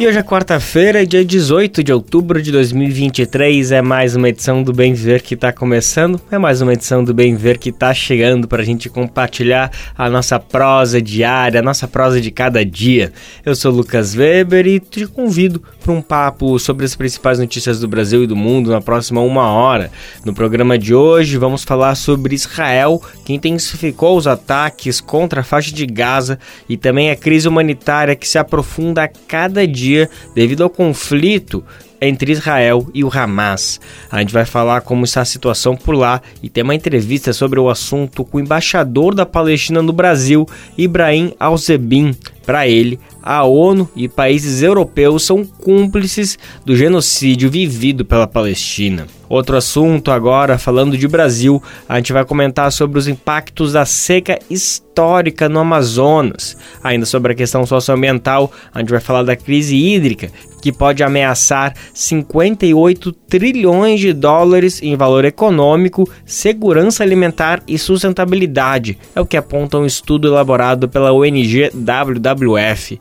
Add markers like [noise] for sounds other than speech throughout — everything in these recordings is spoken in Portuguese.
E hoje é quarta-feira, dia 18 de outubro de 2023. É mais uma edição do Bem Ver que está começando. É mais uma edição do Bem Ver que está chegando para a gente compartilhar a nossa prosa diária, a nossa prosa de cada dia. Eu sou Lucas Weber e te convido para um papo sobre as principais notícias do Brasil e do mundo na próxima uma hora. No programa de hoje, vamos falar sobre Israel, que intensificou os ataques contra a faixa de Gaza e também a crise humanitária que se aprofunda a cada dia dia devido ao conflito entre Israel e o Hamas. A gente vai falar como está a situação por lá e tem uma entrevista sobre o assunto com o embaixador da Palestina no Brasil, Ibrahim Alzebin. Para ele, a ONU e países europeus são cúmplices do genocídio vivido pela Palestina. Outro assunto agora, falando de Brasil, a gente vai comentar sobre os impactos da seca histórica no Amazonas. Ainda sobre a questão socioambiental, a gente vai falar da crise hídrica, que pode ameaçar 58 trilhões de dólares em valor econômico, segurança alimentar e sustentabilidade. É o que aponta um estudo elaborado pela ONG WWF.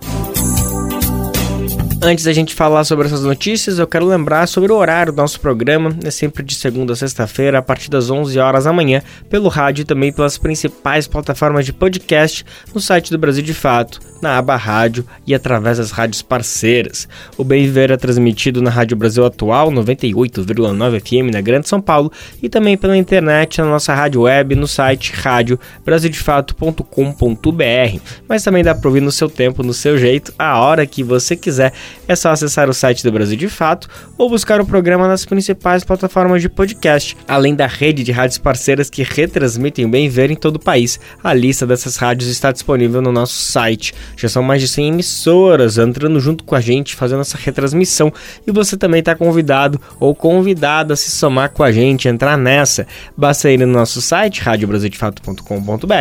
Antes da gente falar sobre essas notícias, eu quero lembrar sobre o horário do nosso programa. É sempre de segunda a sexta-feira, a partir das 11 horas da manhã, pelo rádio e também pelas principais plataformas de podcast no site do Brasil de Fato, na aba Rádio e através das rádios parceiras. O Bem Viver é transmitido na Rádio Brasil Atual, 98,9 FM na Grande São Paulo e também pela internet na nossa rádio web no site radiobrasildefato.com.br. Mas também dá para ouvir no seu tempo, no seu jeito, a hora que você quiser é só acessar o site do Brasil de Fato ou buscar o programa nas principais plataformas de podcast, além da rede de rádios parceiras que retransmitem o Bem Ver em todo o país. A lista dessas rádios está disponível no nosso site. Já são mais de 100 emissoras entrando junto com a gente, fazendo essa retransmissão. E você também está convidado ou convidada a se somar com a gente, entrar nessa. Basta ir no nosso site, radiobrasildefato.com.br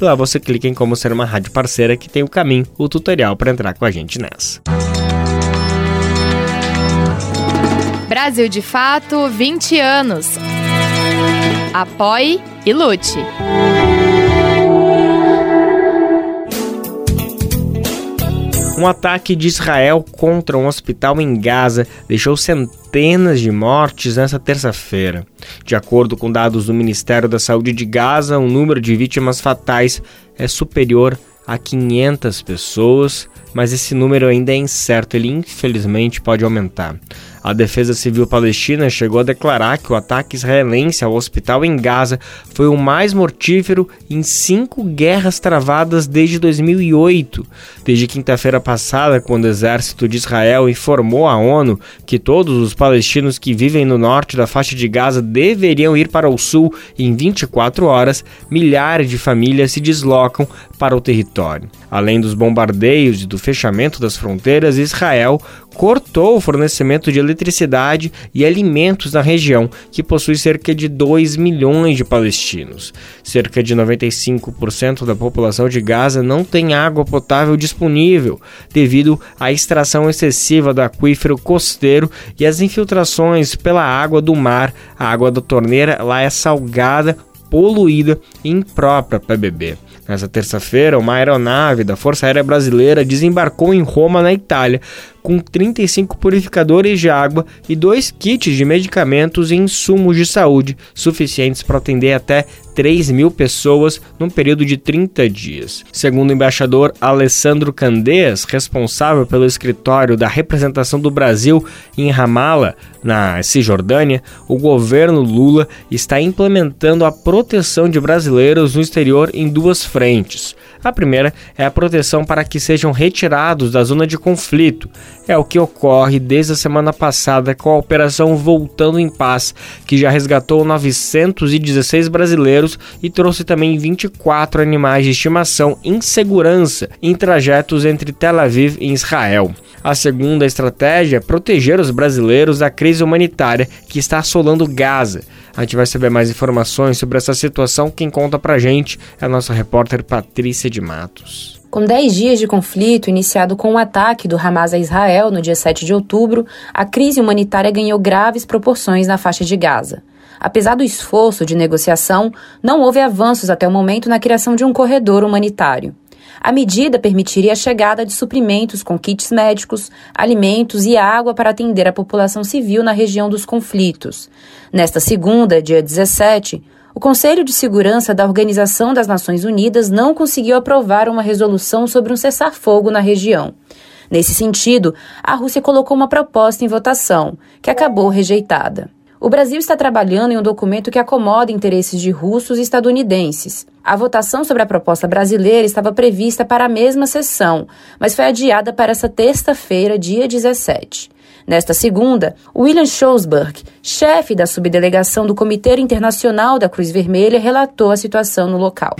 e lá você clica em como ser uma rádio parceira que tem o caminho, o tutorial para entrar com a gente nessa. Brasil de Fato 20 anos. Apoie e lute. Um ataque de Israel contra um hospital em Gaza deixou centenas de mortes nesta terça-feira. De acordo com dados do Ministério da Saúde de Gaza, o número de vítimas fatais é superior a 500 pessoas, mas esse número ainda é incerto, ele infelizmente pode aumentar. A Defesa Civil Palestina chegou a declarar que o ataque israelense ao hospital em Gaza foi o mais mortífero em cinco guerras travadas desde 2008. Desde quinta-feira passada, quando o exército de Israel informou à ONU que todos os palestinos que vivem no norte da faixa de Gaza deveriam ir para o sul em 24 horas, milhares de famílias se deslocam para o território. Além dos bombardeios e do fechamento das fronteiras, Israel cortou o fornecimento de eletricidade e alimentos na região, que possui cerca de 2 milhões de palestinos. Cerca de 95% da população de Gaza não tem água potável disponível, devido à extração excessiva do aquífero costeiro e às infiltrações pela água do mar. A água da torneira lá é salgada, poluída e imprópria para beber. Nessa terça-feira, uma aeronave da Força Aérea Brasileira desembarcou em Roma, na Itália, com 35 purificadores de água e dois kits de medicamentos e insumos de saúde suficientes para atender até 3 mil pessoas num período de 30 dias. Segundo o embaixador Alessandro Candeias, responsável pelo escritório da representação do Brasil em Ramallah, na Cisjordânia, o governo Lula está implementando a proteção de brasileiros no exterior em duas frentes. A primeira é a proteção para que sejam retirados da zona de conflito. É o que ocorre desde a semana passada com a operação Voltando em Paz, que já resgatou 916 brasileiros e trouxe também 24 animais de estimação em segurança em trajetos entre Tel Aviv e Israel. A segunda estratégia é proteger os brasileiros da crise humanitária que está assolando Gaza. A gente vai saber mais informações sobre essa situação. Quem conta pra gente é a nossa repórter Patrícia de Matos. Com 10 dias de conflito iniciado com o ataque do Hamas a Israel no dia 7 de outubro, a crise humanitária ganhou graves proporções na faixa de Gaza. Apesar do esforço de negociação, não houve avanços até o momento na criação de um corredor humanitário. A medida permitiria a chegada de suprimentos com kits médicos, alimentos e água para atender a população civil na região dos conflitos. Nesta segunda, dia 17, o Conselho de Segurança da Organização das Nações Unidas não conseguiu aprovar uma resolução sobre um cessar-fogo na região. Nesse sentido, a Rússia colocou uma proposta em votação, que acabou rejeitada. O Brasil está trabalhando em um documento que acomoda interesses de russos e estadunidenses. A votação sobre a proposta brasileira estava prevista para a mesma sessão, mas foi adiada para essa terça-feira, dia 17. Nesta segunda, William Schosberg, chefe da subdelegação do Comitê Internacional da Cruz Vermelha, relatou a situação no local.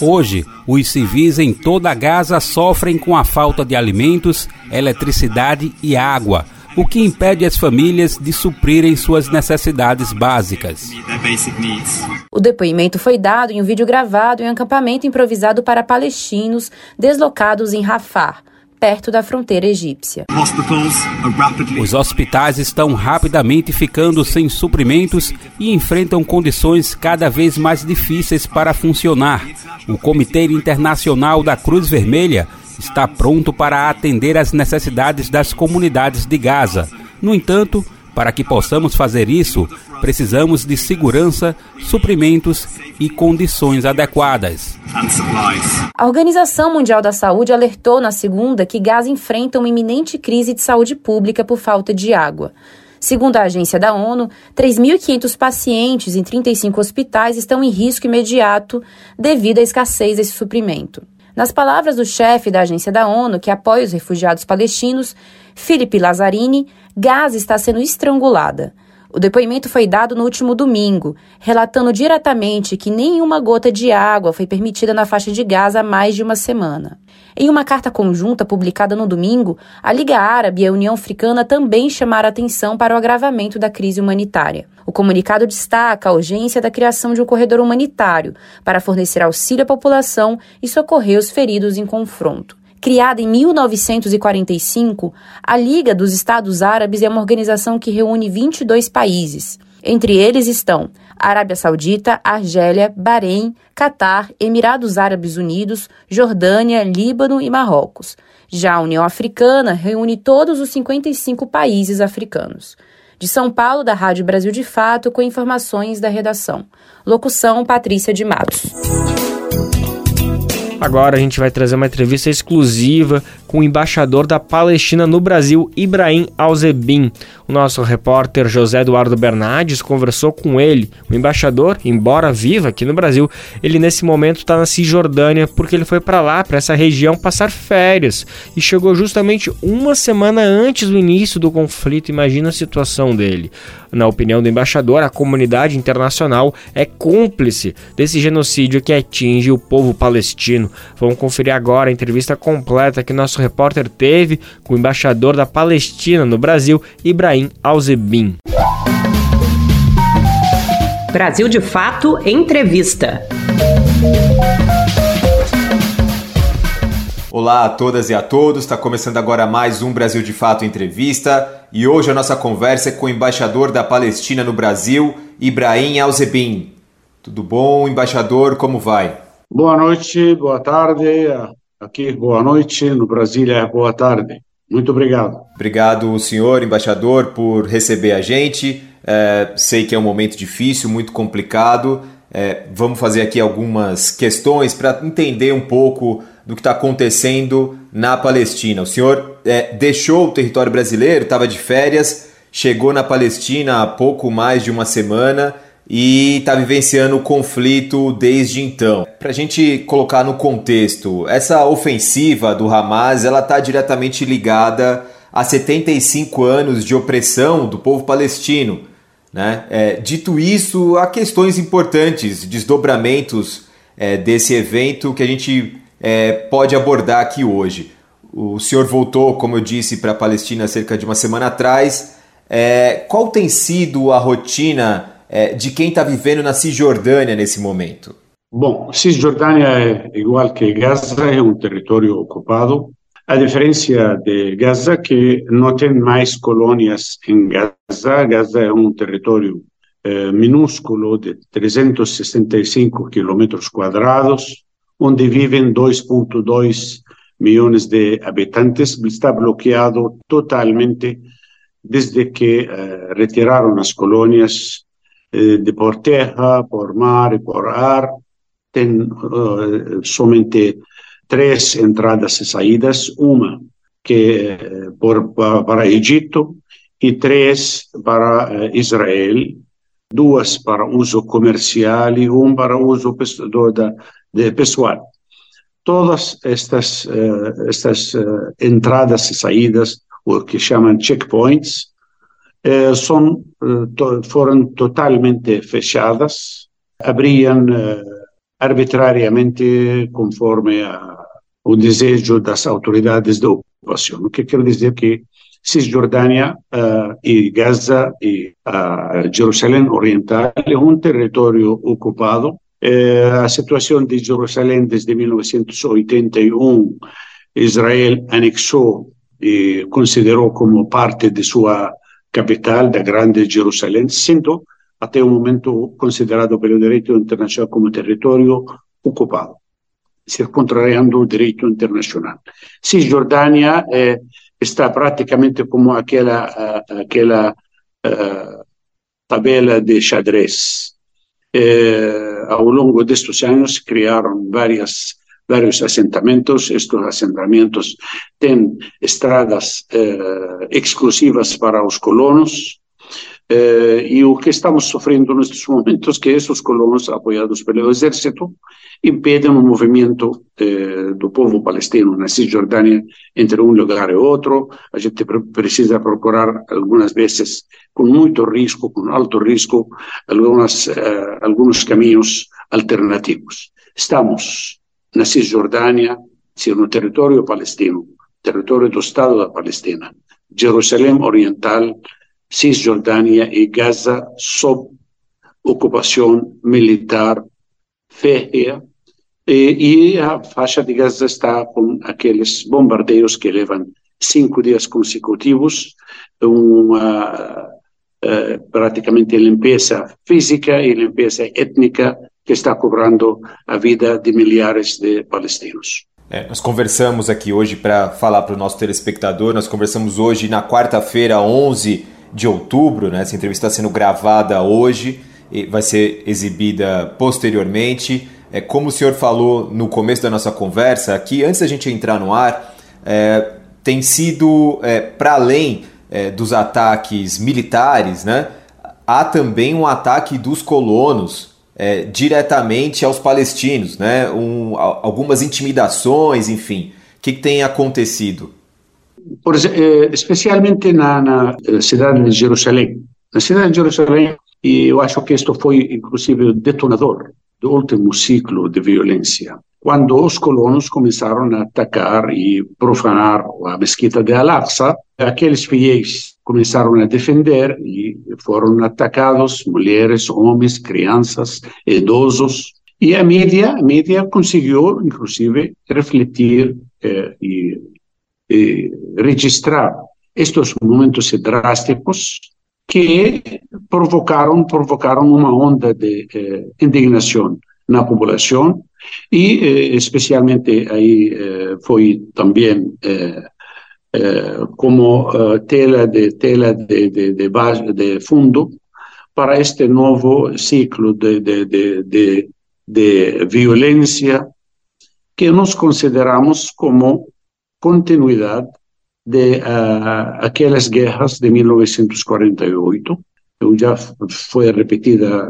Hoje, os civis em toda a Gaza sofrem com a falta de alimentos, eletricidade e água o que impede as famílias de suprirem suas necessidades básicas. O depoimento foi dado em um vídeo gravado em um acampamento improvisado para palestinos deslocados em Rafah, perto da fronteira egípcia. Os hospitais estão rapidamente ficando sem suprimentos e enfrentam condições cada vez mais difíceis para funcionar. O Comitê Internacional da Cruz Vermelha está pronto para atender às necessidades das comunidades de Gaza. No entanto, para que possamos fazer isso, precisamos de segurança, suprimentos e condições adequadas. A Organização Mundial da Saúde alertou na segunda que Gaza enfrenta uma iminente crise de saúde pública por falta de água. Segundo a agência da ONU, 3.500 pacientes em 35 hospitais estão em risco imediato devido à escassez desse suprimento. Nas palavras do chefe da agência da ONU que apoia os refugiados palestinos, Felipe Lazzarini, Gaza está sendo estrangulada. O depoimento foi dado no último domingo, relatando diretamente que nenhuma gota de água foi permitida na faixa de Gaza há mais de uma semana. Em uma carta conjunta publicada no domingo, a Liga Árabe e a União Africana também chamaram atenção para o agravamento da crise humanitária. O comunicado destaca a urgência da criação de um corredor humanitário para fornecer auxílio à população e socorrer os feridos em confronto. Criada em 1945, a Liga dos Estados Árabes é uma organização que reúne 22 países. Entre eles estão Arábia Saudita, Argélia, Bahrein, Catar, Emirados Árabes Unidos, Jordânia, Líbano e Marrocos. Já a União Africana reúne todos os 55 países africanos. De São Paulo, da Rádio Brasil de Fato, com informações da redação. Locução: Patrícia de Matos. Agora a gente vai trazer uma entrevista exclusiva com o embaixador da Palestina no Brasil, Ibrahim Alzebin. O nosso repórter José Eduardo Bernardes conversou com ele. O embaixador, embora viva aqui no Brasil, ele nesse momento está na Cisjordânia porque ele foi para lá, para essa região, passar férias e chegou justamente uma semana antes do início do conflito. Imagina a situação dele. Na opinião do embaixador, a comunidade internacional é cúmplice desse genocídio que atinge o povo palestino. Vamos conferir agora a entrevista completa que nosso repórter teve com o embaixador da Palestina no Brasil, Ibrahim Alzebin. Brasil de Fato Entrevista. Olá a todas e a todos, está começando agora mais um Brasil de Fato Entrevista e hoje a nossa conversa é com o embaixador da Palestina no Brasil, Ibrahim Alzebin. Tudo bom, embaixador? Como vai? Boa noite, boa tarde. Aqui, boa noite. No Brasília, é boa tarde. Muito obrigado. Obrigado, senhor embaixador, por receber a gente. É, sei que é um momento difícil, muito complicado. É, vamos fazer aqui algumas questões para entender um pouco do que está acontecendo na Palestina. O senhor é, deixou o território brasileiro, estava de férias, chegou na Palestina há pouco mais de uma semana e está vivenciando o conflito desde então. Para a gente colocar no contexto, essa ofensiva do Hamas ela está diretamente ligada a 75 anos de opressão do povo palestino. Né? É, dito isso, há questões importantes, desdobramentos é, desse evento que a gente é, pode abordar aqui hoje. O senhor voltou, como eu disse, para a Palestina cerca de uma semana atrás. É, qual tem sido a rotina é, de quem está vivendo na Cisjordânia nesse momento? Bom, Cisjordânia, igual que Gaza, é um território ocupado. A diferença de Gaza é que não tem mais colônias em Gaza. Gaza é um território eh, minúsculo de 365 quilômetros quadrados, onde vivem 2,2 milhões de habitantes. Está bloqueado totalmente desde que eh, retiraram as colônias eh, de por terra, por mar e por ar tem uh, somente três entradas e saídas, uma que por, para Egito e três para Israel, duas para uso comercial e uma para uso do, da, de pessoal. Todas estas, uh, estas entradas e saídas, o que chamam checkpoints, são, to, foram totalmente fechadas, abriam arbitrariamente conforme o desejo das autoridades da ocupação. O que quer dizer que Cisjordânia uh, e Gaza e uh, Jerusalém Oriental é um território ocupado. Uh, a situação de Jerusalém desde 1981, Israel anexou e considerou como parte de sua capital, da Grande Jerusalém, sendo até o momento considerado pelo direito internacional como território ocupado, contrariando o direito internacional. Cisjordânia eh, está praticamente como aquela, aquela uh, tabela de xadrez. Eh, ao longo destes anos criaram várias vários assentamentos. Estes assentamentos têm estradas eh, exclusivas para os colonos, eh, e o que estamos sofrendo nestes momentos que esses colonos apoiados pelo exército impedem o movimento eh, do povo palestino na Cisjordânia entre um lugar e outro. A gente precisa procurar algumas vezes com muito risco, com alto risco, algumas, eh, alguns caminhos alternativos. Estamos na Cisjordânia, no território palestino, território do Estado da Palestina, Jerusalém Oriental, Cisjordânia e Gaza sob ocupação militar férrea e, e, a faixa de Gaza está com aqueles bombardeios que levam cinco dias consecutivos, uma uh, praticamente limpeza física e limpeza étnica que está cobrando a vida de milhares de palestinos. É, nós conversamos aqui hoje para falar para o nosso telespectador, nós conversamos hoje na quarta-feira, 11 de outubro. Né? Essa entrevista está sendo gravada hoje e vai ser exibida posteriormente. É, como o senhor falou no começo da nossa conversa, aqui, antes da gente entrar no ar, é, tem sido, é, para além é, dos ataques militares, né, há também um ataque dos colonos é, diretamente aos palestinos, né, um, algumas intimidações, enfim. O que, que tem acontecido? Por, eh, especialmente na, na, eh, cidade de Jerusalém. Na cidade de Jerusalém, e eu acho que isto foi inclusive o detonador do último ciclo de violência, quando os colonos começaram a atacar e profanar a mesquita de Al-Aqsa, aqueles fiéis começaram a defender e foram atacados mulheres, homens, crianças, idosos. E a mídia, a mídia conseguiu, inclusive, refletir eh, e eh, registrar estes momentos drásticos que provocaram provocaram uma onda de eh, indignação na população e eh, especialmente aí eh, foi também eh, como tela de tela de, de, de, base, de fundo para este novo ciclo de, de, de, de violência que nós consideramos como continuidade de uh, aquelas guerras de 1948, que já foi repetida,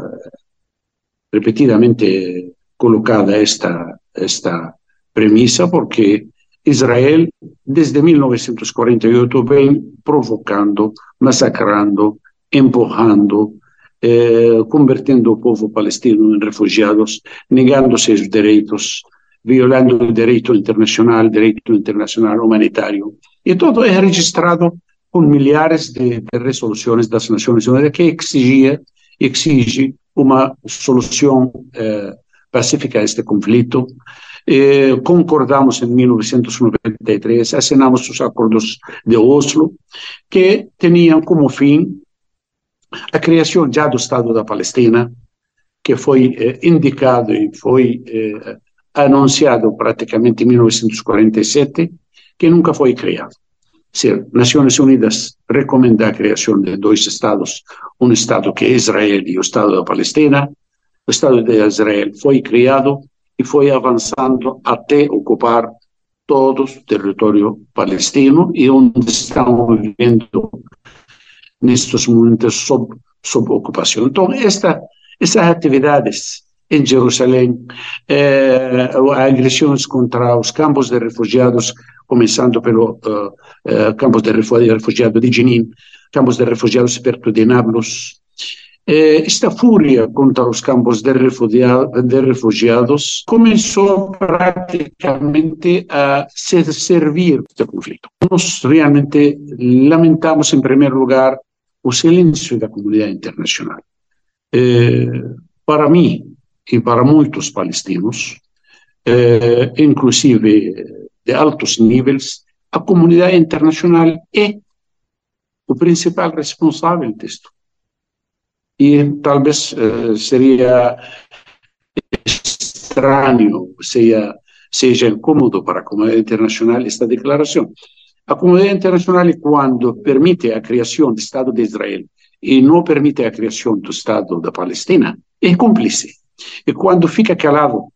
repetidamente colocada esta, esta premissa, porque Israel, desde 1948, vem provocando, massacrando, empurrando, eh, convertendo o povo palestino em refugiados, negando seus direitos violando o direito internacional, direito internacional humanitário. E tudo é registrado com milhares de, de das Nações Unidas que exigia, exige uma solução eh, pacificar este conflito. Eh, concordamos en 1993, assinamos los acuerdos de Oslo, que tenían como fin a creación ya del Estado de Palestina, que fue eh, indicado y fue eh, anunciado prácticamente en 1947, que nunca fue creado. Ser, Naciones Unidas recomenda a creación de dos estados, un estado que es Israel y un estado de Palestina. El estado de Israel fue creado y fue avanzando hasta ocupar todo el territorio palestino y donde estamos viviendo en estos momentos sob, sob ocupación. Entonces, esta, estas actividades en Jerusalén, eh, agresiones contra los campos de refugiados, comenzando por uh, uh, campos de refugiados de Jenin, campos de refugiados perto de Nablus. Eh, esta furia contra los campos de, de refugiados comenzó prácticamente a servir este conflicto. Nos realmente lamentamos en primer lugar el silencio de la comunidad internacional. Eh, para mí, y para muchos palestinos, eh, inclusive de altos niveles, la comunidad internacional es el principal responsable de esto. Y tal vez eh, sería extraño, sea, sea incómodo para la comunidad internacional esta declaración. La comunidad internacional cuando permite la creación del Estado de Israel y no permite la creación del Estado de Palestina, es cómplice. Y cuando fica calado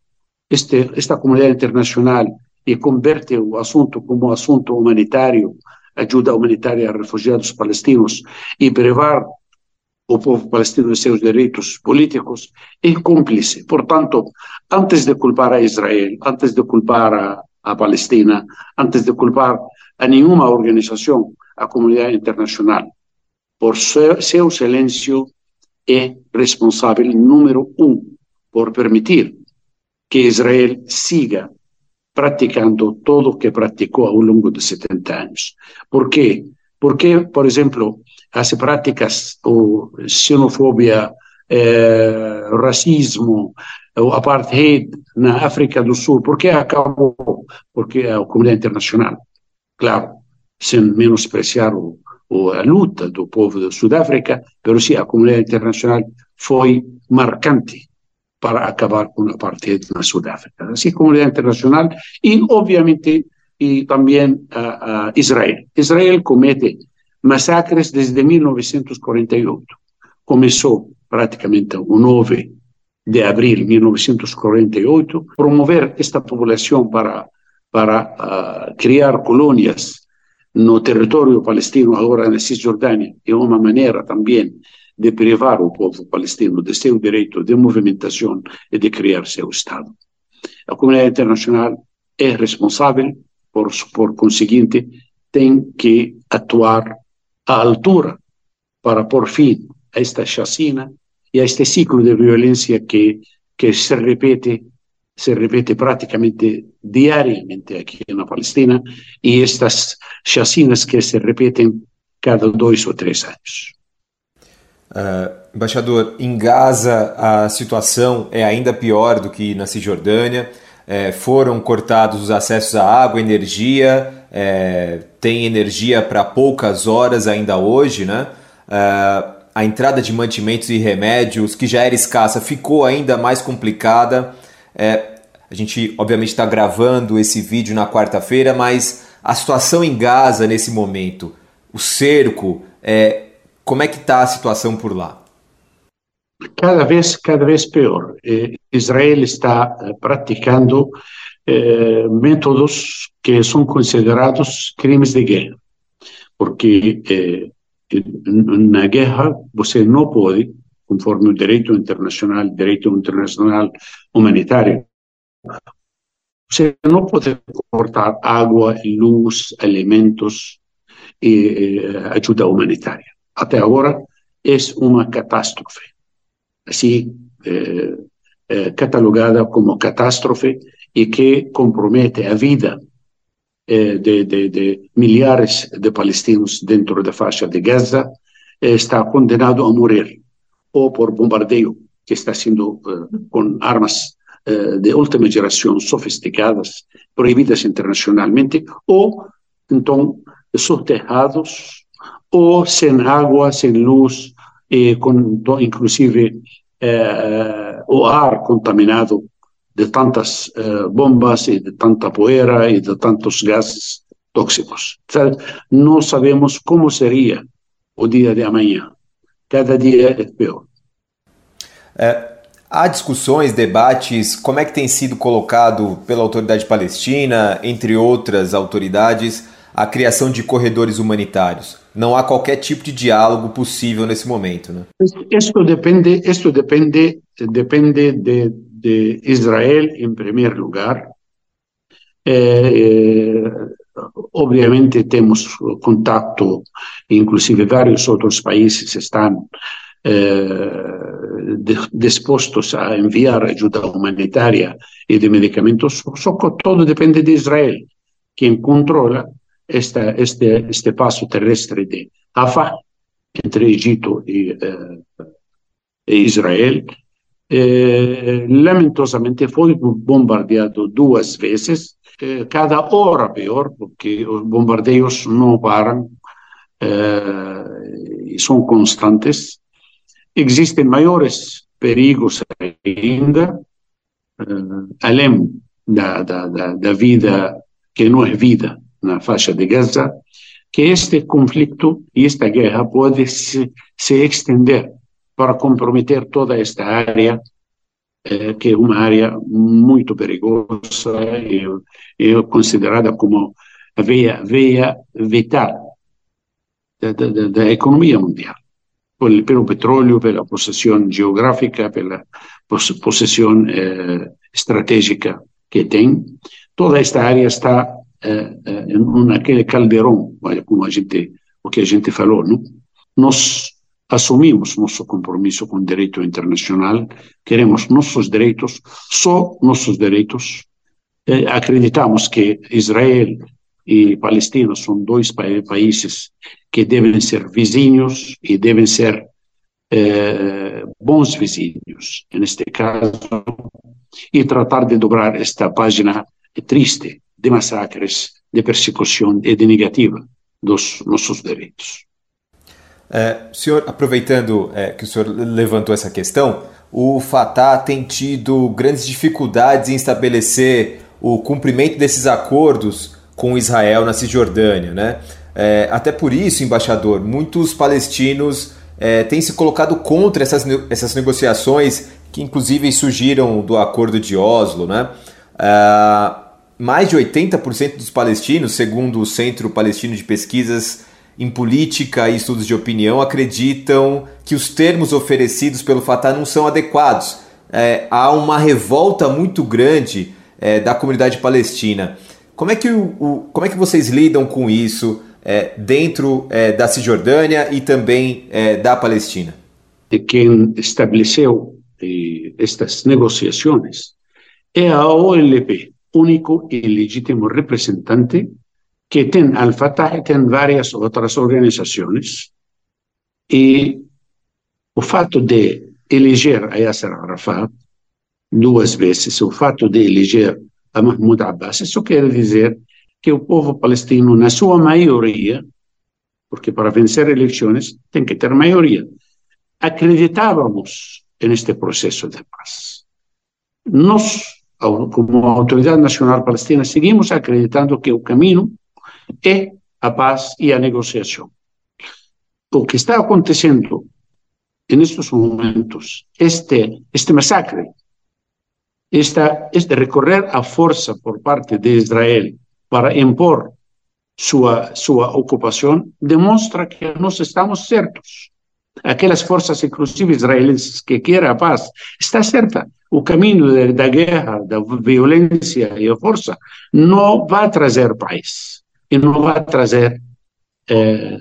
este, esta comunidad internacional y convierte el asunto como asunto humanitario, ayuda humanitaria a refugiados palestinos y privar o povo palestino de seus direitos políticos, é cúmplice. Portanto, antes de culpar a Israel, antes de culpar a, a Palestina, antes de culpar a nenhuma organização, a comunidade internacional, por seu, seu silêncio, é responsável número um por permitir que Israel siga praticando todo o que praticou ao longo de 70 anos. Por quê? Porque, por exemplo, as práticas, o xenofobia, eh, racismo, o apartheid na África do Sul, por que acabou? Porque a comunidade internacional, claro, sem menospreciar o, o, a luta do povo da Sudáfrica, mas sim, a comunidade internacional foi marcante para acabar con la apartheid en Sudáfrica. Así comunidad internacional y obviamente y también uh, uh, Israel. Israel comete masacres desde 1948. Comenzó prácticamente el 9 de abril de 1948, promover esta población para, para uh, crear colonias no territorio palestino, ahora en Cisjordania, de una manera también de privar o povo palestino de seu direito de movimentação e de criar seu Estado. A comunidade internacional é responsável, por, por conseguinte, tem que atuar à altura para pôr fim a esta chacina e a este ciclo de violência que, que se repete se repete praticamente diariamente aqui na Palestina e estas chacinas que se repetem cada dois ou três anos. Uh, embaixador, em Gaza a situação é ainda pior do que na Cisjordânia. É, foram cortados os acessos à água, energia, é, tem energia para poucas horas ainda hoje, né? Uh, a entrada de mantimentos e remédios, que já era escassa, ficou ainda mais complicada. É, a gente, obviamente, está gravando esse vídeo na quarta-feira, mas a situação em Gaza nesse momento, o cerco, é, como é que está a situação por lá? Cada vez, cada vez pior. Eh, Israel está eh, praticando eh, métodos que são considerados crimes de guerra, porque eh, na guerra você não pode, conforme o direito internacional, direito internacional humanitário, você não pode cortar água, luz, alimentos e eh, ajuda humanitária até agora é uma catástrofe, assim eh, eh, catalogada como catástrofe e que compromete a vida eh, de, de, de, milhares de palestinos dentro da faixa de Gaza, está condenado a morrer ou por bombardeio que está sendo com armas de última geração, sofisticadas, proibidas internacionalmente, ou então soterrados, ou sem água, sem luz, e com, inclusive uh, o ar contaminado de tantas bombas e de tanta poeira e de tantos gases tóxicos. Não sabemos como seria o dia de amanhã. Cada dia é pior. É, há discussões, debates, como é que tem sido colocado pela autoridade palestina, entre outras autoridades, a criação de corredores humanitários? Não há qualquer tipo de diálogo possível nesse momento, né? Isso depende, isso depende, depende de, de Israel em primeiro lugar. É, obviamente temos contato, inclusive vários outros países estão eh, dispostos a enviar ajuda humanitária e de medicamentos, só que todo depende de Israel, quem controla esta, este, este passo terrestre de Rafah, entre Egito e, eh, e Israel. Eh, lamentosamente foi bombardeado duas vezes, eh, cada hora pior, porque os bombardeios não param e são constantes. Existem maiores perigos ainda, além da, da, da, da vida que não é vida na faixa de Gaza, que este conflito e esta guerra pode se, se estender para comprometer toda esta área eh, que é uma área muito perigosa e, e considerada como a veia, veia vital da, da, da economia mundial. Pelo, pelo petróleo, pela possessão geográfica, pela possessão eh, estratégica que tem, toda esta área está naquele caldeirão, como a gente, o que a gente falou, não? Nós assumimos nosso compromisso com o direito internacional, queremos nossos direitos, só nossos direitos. Eh, acreditamos que Israel e Palestina são dois pa países que devem ser vizinhos e devem ser bons vizinhos, neste caso, e tratar de dobrar esta página triste de massacres, de persecução e de negativa dos nossos direitos. É, senhor, aproveitando é, que o senhor levantou essa questão, o Fatah tem tido grandes dificuldades em estabelecer o cumprimento desses acordos com Israel na Cisjordânia, né? É, até por isso, embaixador, muitos palestinos é, têm se colocado contra essas, essas negociações que inclusive surgiram do acordo de Oslo, né? É, mais de 80% dos palestinos, segundo o Centro Palestino de Pesquisas em política e estudos de opinião acreditam que os termos oferecidos pelo Fatah não são adequados. É, há uma revolta muito grande é, da comunidade palestina. Como é que, o, o, como é que vocês lidam com isso é, dentro é, da Cisjordânia e também é, da Palestina? E quem estabeleceu estas negociações é a OLP, único e legítimo representante que tem Al-Fatah tem várias outras organizações e o fato de eleger a Yasser Arafat duas vezes, o fato de eleger a Mahmoud Abbas, isso quer dizer que o povo palestino, na sua maioria, porque para vencer eleições tem que ter maioria, acreditávamos neste processo de paz. Nós, como Autoridade Nacional Palestina, seguimos acreditando que o caminho é a paz e a negociação. O que está acontecendo nestes momentos, este, este massacre, esta, este recorrer à força por parte de Israel para impor sua, sua ocupação, demonstra que nós estamos certos. Aquelas forças, inclusive israelenses, que querem a paz, está certa. O caminho da guerra, da violência e a força não vai trazer paz e não vai trazer eh,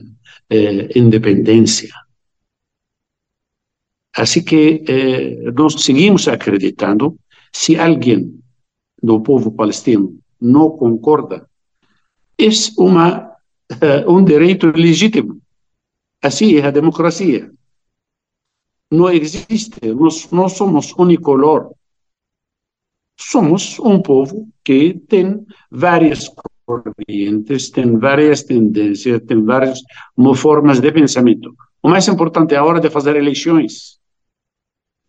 eh, independência. Assim que eh, nós seguimos acreditando, se alguém do povo palestino não concorda, é uma, um direito legítimo. Assim é a democracia. Não existe, nós não somos unicolor. somos um povo que tem várias correntes, tem várias tendências, tem várias formas de pensamento. O mais importante é a hora de fazer eleições.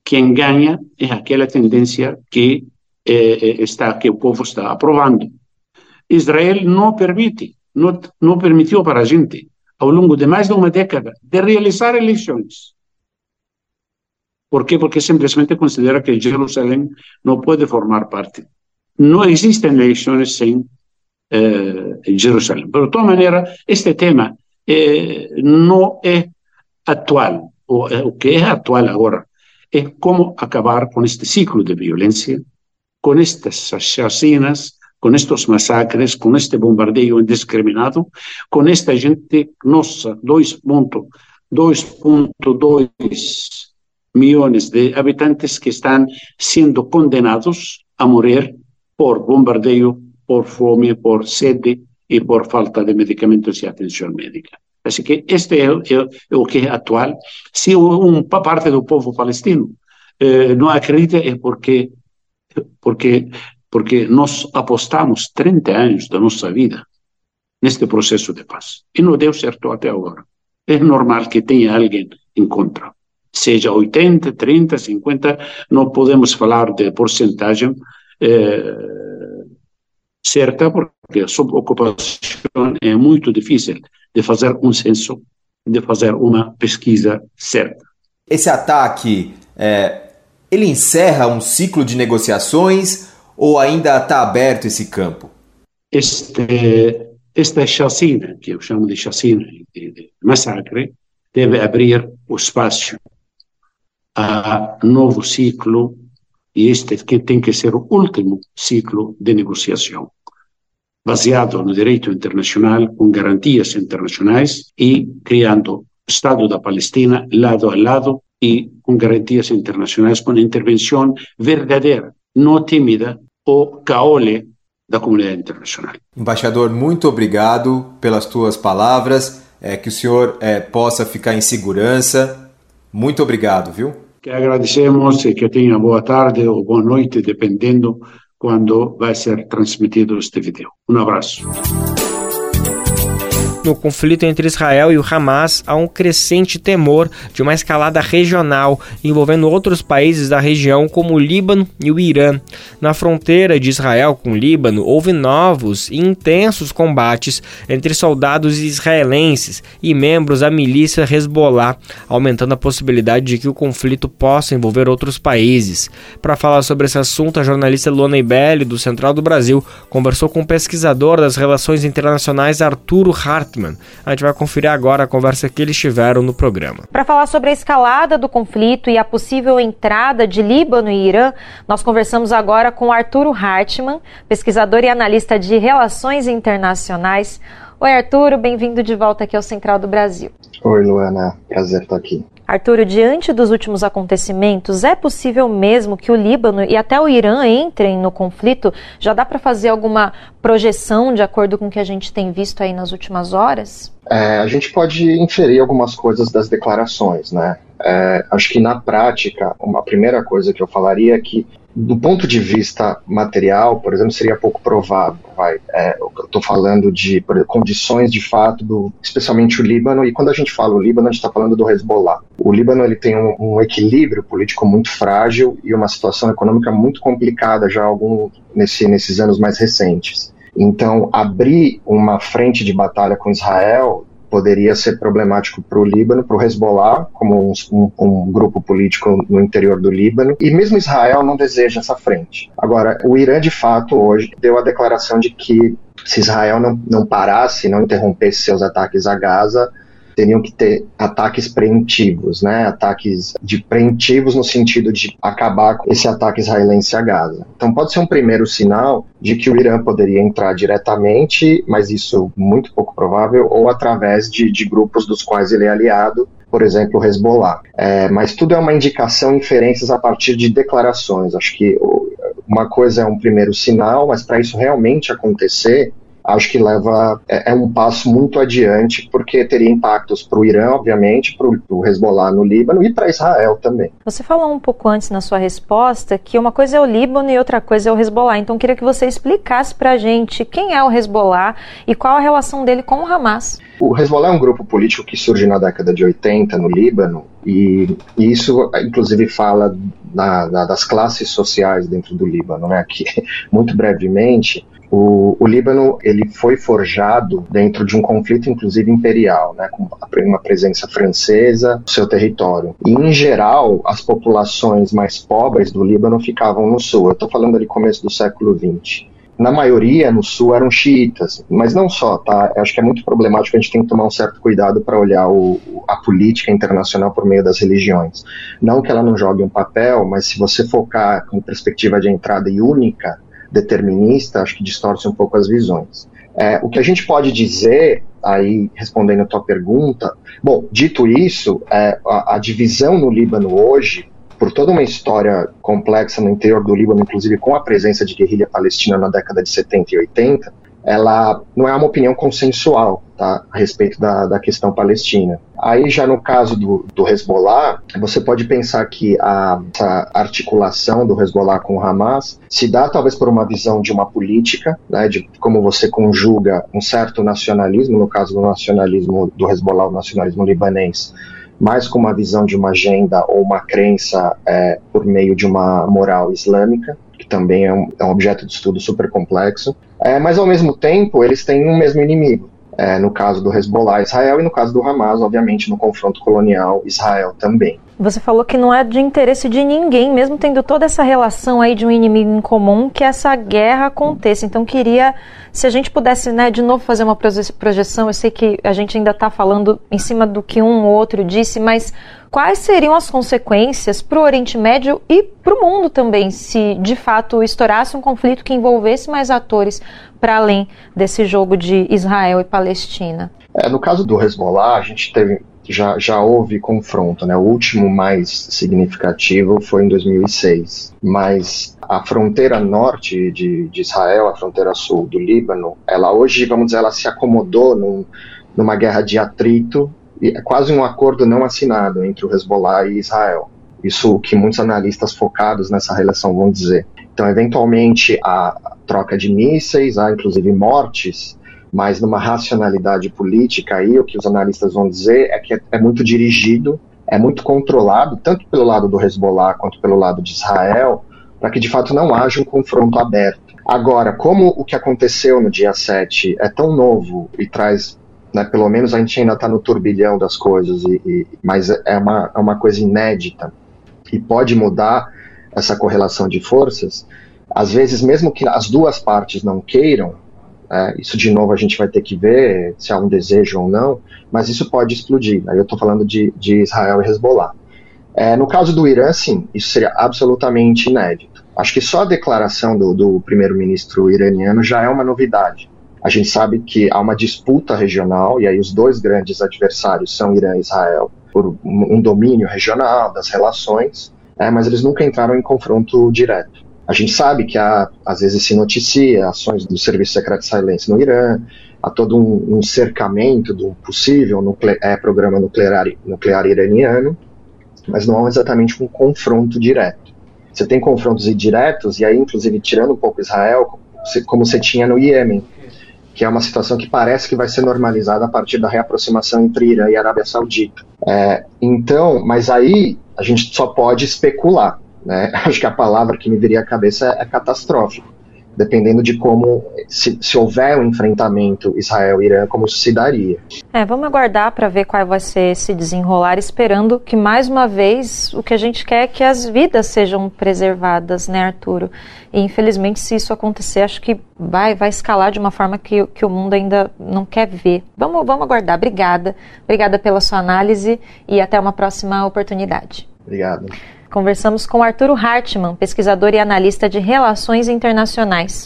Quem ganha é aquela tendência que eh, está que o povo está aprovando. Israel não permite, não, não permitiu para a gente, ao longo de mais de uma década, de realizar eleições. Por quê? Porque simplesmente considera que Jerusalém não pode formar parte. Não existem eleições sem eh, Jerusalém. De toda maneira, este tema eh, não é atual. O, o que é atual agora é como acabar com este ciclo de violência, com estas chacinas, com estes massacres, com este bombardeio indiscriminado, com esta gente, nossa, 2.2 milhões de habitantes que estão sendo condenados a morrer por bombardeio, por fome, por sede e por falta de medicamentos e atenção médica. Assim que este é, é, é o que é atual. Se uma parte do povo palestino eh, não acredita é porque porque porque nós apostamos 30 anos da nossa vida neste processo de paz. E não deu certo até agora. É normal que tenha alguém em contra. Seja 80, 30, 50, não podemos falar de porcentagem eh, certa, porque a subocupação é muito difícil de fazer um censo, de fazer uma pesquisa certa. Esse ataque, é, ele encerra um ciclo de negociações ou ainda está aberto esse campo? Este, esta chacina, que eu chamo de chacina, de, de massacre, deve abrir o espaço a novo ciclo, e este que tem que ser o último ciclo de negociação, baseado no direito internacional, com garantias internacionais e criando Estado da Palestina lado a lado e com garantias internacionais, com intervenção verdadeira não tímida ou caole da comunidade internacional. Embaixador, muito obrigado pelas tuas palavras, é, que o senhor é, possa ficar em segurança. Muito obrigado, viu? Que agradecemos e que tenha boa tarde ou boa noite, dependendo quando vai ser transmitido este vídeo. Um abraço. No conflito entre Israel e o Hamas, há um crescente temor de uma escalada regional envolvendo outros países da região, como o Líbano e o Irã. Na fronteira de Israel com o Líbano, houve novos e intensos combates entre soldados israelenses e membros da milícia Hezbollah, aumentando a possibilidade de que o conflito possa envolver outros países. Para falar sobre esse assunto, a jornalista Luana Ibelli, do Central do Brasil, conversou com o pesquisador das relações internacionais Arturo Hart Hartmann. A gente vai conferir agora a conversa que eles tiveram no programa. Para falar sobre a escalada do conflito e a possível entrada de Líbano e Irã, nós conversamos agora com Arturo Hartmann, pesquisador e analista de relações internacionais. Oi, Arturo, bem-vindo de volta aqui ao Central do Brasil. Oi, Luana, prazer estar aqui. Arturo, diante dos últimos acontecimentos, é possível mesmo que o Líbano e até o Irã entrem no conflito? Já dá para fazer alguma projeção de acordo com o que a gente tem visto aí nas últimas horas? É, a gente pode inferir algumas coisas das declarações, né? É, acho que na prática, uma primeira coisa que eu falaria é que do ponto de vista material, por exemplo, seria pouco provável. Vai, é, eu estou falando de condições de fato, do, especialmente o Líbano, e quando a gente fala o Líbano, a gente está falando do Hezbollah. O Líbano ele tem um, um, equilíbrio político muito frágil e uma situação econômica muito complicada já algum, nesse, nesses anos mais recentes. Então, abrir uma frente de batalha com Israel poderia ser problemático para o Líbano, para o Hezbollah, como um, um, grupo político no interior do Líbano, e mesmo Israel não deseja essa frente. Agora, o Irã, de fato, hoje deu a declaração de que se Israel não, não parasse, não interrompesse seus ataques a Gaza, teriam que ter ataques preventivos, né? Ataques de preventivos no sentido de acabar com esse ataque israelense a Gaza. Então pode ser um primeiro sinal de que o Irã poderia entrar diretamente, mas isso muito pouco provável, ou através de, de grupos dos quais ele é aliado, por exemplo, o Hezbollah. É, mas tudo é uma indicação, inferências a partir de declarações. Acho que uma coisa é um primeiro sinal, mas para isso realmente acontecer, acho que leva é, é um passo muito adiante, porque teria impactos para o Irã, obviamente, para o Hezbollah no Líbano e para Israel também. Você falou um pouco antes na sua resposta que uma coisa é o Líbano e outra coisa é o Hezbollah. Então, queria que você explicasse para a gente quem é o Hezbollah e qual a relação dele com o Hamas. O Hezbollah é um grupo político que surge na década de 80 no Líbano e, e isso, inclusive, fala das classes sociais dentro do Líbano, né? Que [laughs] muito brevemente o, o, Líbano ele foi forjado dentro de um conflito, inclusive imperial, né, com uma presença francesa no seu território. E, em geral, as populações mais pobres do Líbano ficavam no sul. Eu estou falando ali começo do século XX na maioria no sul eram xiitas, mas não só, tá? Eu acho que é muito problemático, a gente tem que tomar um certo cuidado para olhar o, a política internacional por meio das religiões. Não que ela não jogue um papel, mas se você focar com perspectiva de entrada e única, determinista, acho que distorce um pouco as visões. É, o que a gente pode dizer, aí respondendo a tua pergunta, bom, dito isso, é, a, a divisão no Líbano hoje por toda uma história complexa no interior do Líbano, inclusive com a presença de guerrilha palestina na década de 70 e 80, ela não é uma opinião consensual tá, a respeito da, da questão palestina. Aí já no caso do, do Hezbollah, você pode pensar que a, a articulação do Hezbollah com o Hamas se dá talvez por uma visão de uma política, né, de como você conjuga um certo nacionalismo, no caso do nacionalismo do Hezbollah, o nacionalismo libanês, mais com uma visão de uma agenda ou uma crença é, por meio de uma moral islâmica, também é um, é um objeto de estudo super complexo. É, mas ao mesmo tempo, eles têm um mesmo inimigo. É, no caso do Hezbollah, Israel, e no caso do Hamas, obviamente, no confronto colonial, Israel também. Você falou que não é de interesse de ninguém, mesmo tendo toda essa relação aí de um inimigo em comum, que essa guerra aconteça. Então, queria, se a gente pudesse, né, de novo fazer uma projeção, eu sei que a gente ainda está falando em cima do que um ou outro disse, mas quais seriam as consequências para o Oriente Médio e para o mundo também, se de fato estourasse um conflito que envolvesse mais atores para além desse jogo de Israel e Palestina? É, no caso do Hezbollah, a gente teve já, já houve confronto, né? O último mais significativo foi em 2006, mas a fronteira norte de, de Israel, a fronteira sul do Líbano, ela hoje, vamos dizer, ela se acomodou num, numa guerra de atrito e é quase um acordo não assinado entre o Hezbollah e Israel. Isso que muitos analistas focados nessa relação vão dizer. Então, eventualmente, a troca de mísseis, há inclusive mortes, mas numa racionalidade política aí, o que os analistas vão dizer é que é, é muito dirigido, é muito controlado, tanto pelo lado do Hezbollah quanto pelo lado de Israel, para que de fato não haja um confronto aberto. Agora, como o que aconteceu no dia 7 é tão novo e traz, né, pelo menos a gente ainda está no turbilhão das coisas, e, e, mas é uma, é uma coisa inédita e pode mudar essa correlação de forças, às vezes, mesmo que as duas partes não queiram, é, isso, de novo, a gente vai ter que ver se há um desejo ou não, mas isso pode explodir. Aí eu estou falando de, de, Israel e Hezbollah. É, no caso do Irã, sim, isso seria absolutamente inédito. Acho que só a declaração do, do primeiro-ministro iraniano já é uma novidade. A gente sabe que há uma disputa regional, e aí os dois grandes adversários são Irã e Israel, por um domínio regional das relações, é, mas eles nunca entraram em confronto direto. A gente sabe que há, às vezes se noticia ações do Serviço Secreto Israelense no Irã, há todo um, um cercamento do possível nucle é, programa nuclear, nuclear iraniano, mas não há exatamente um confronto direto. Você tem confrontos indiretos, e aí, inclusive, tirando um pouco Israel, como você tinha no Iêmen, que é uma situação que parece que vai ser normalizada a partir da reaproximação entre Irã e Arábia Saudita. É, então, mas aí a gente só pode especular. Né? [laughs] Acho que a palavra que me viria à cabeça é catastrófico, dependendo de como, se, se houver um enfrentamento Israel-Irã, como isso se daria. É, vamos aguardar para ver qual vai ser esse desenrolar, esperando que, mais uma vez, o que a gente quer é que as vidas sejam preservadas, né, Arturo? E, infelizmente, se isso acontecer, acho que vai, vai escalar de uma forma que, que o mundo ainda não quer ver. Vamos, vamos aguardar. Obrigada. Obrigada pela sua análise e até uma próxima oportunidade. Obrigado. Conversamos com Arturo Hartmann, pesquisador e analista de relações internacionais.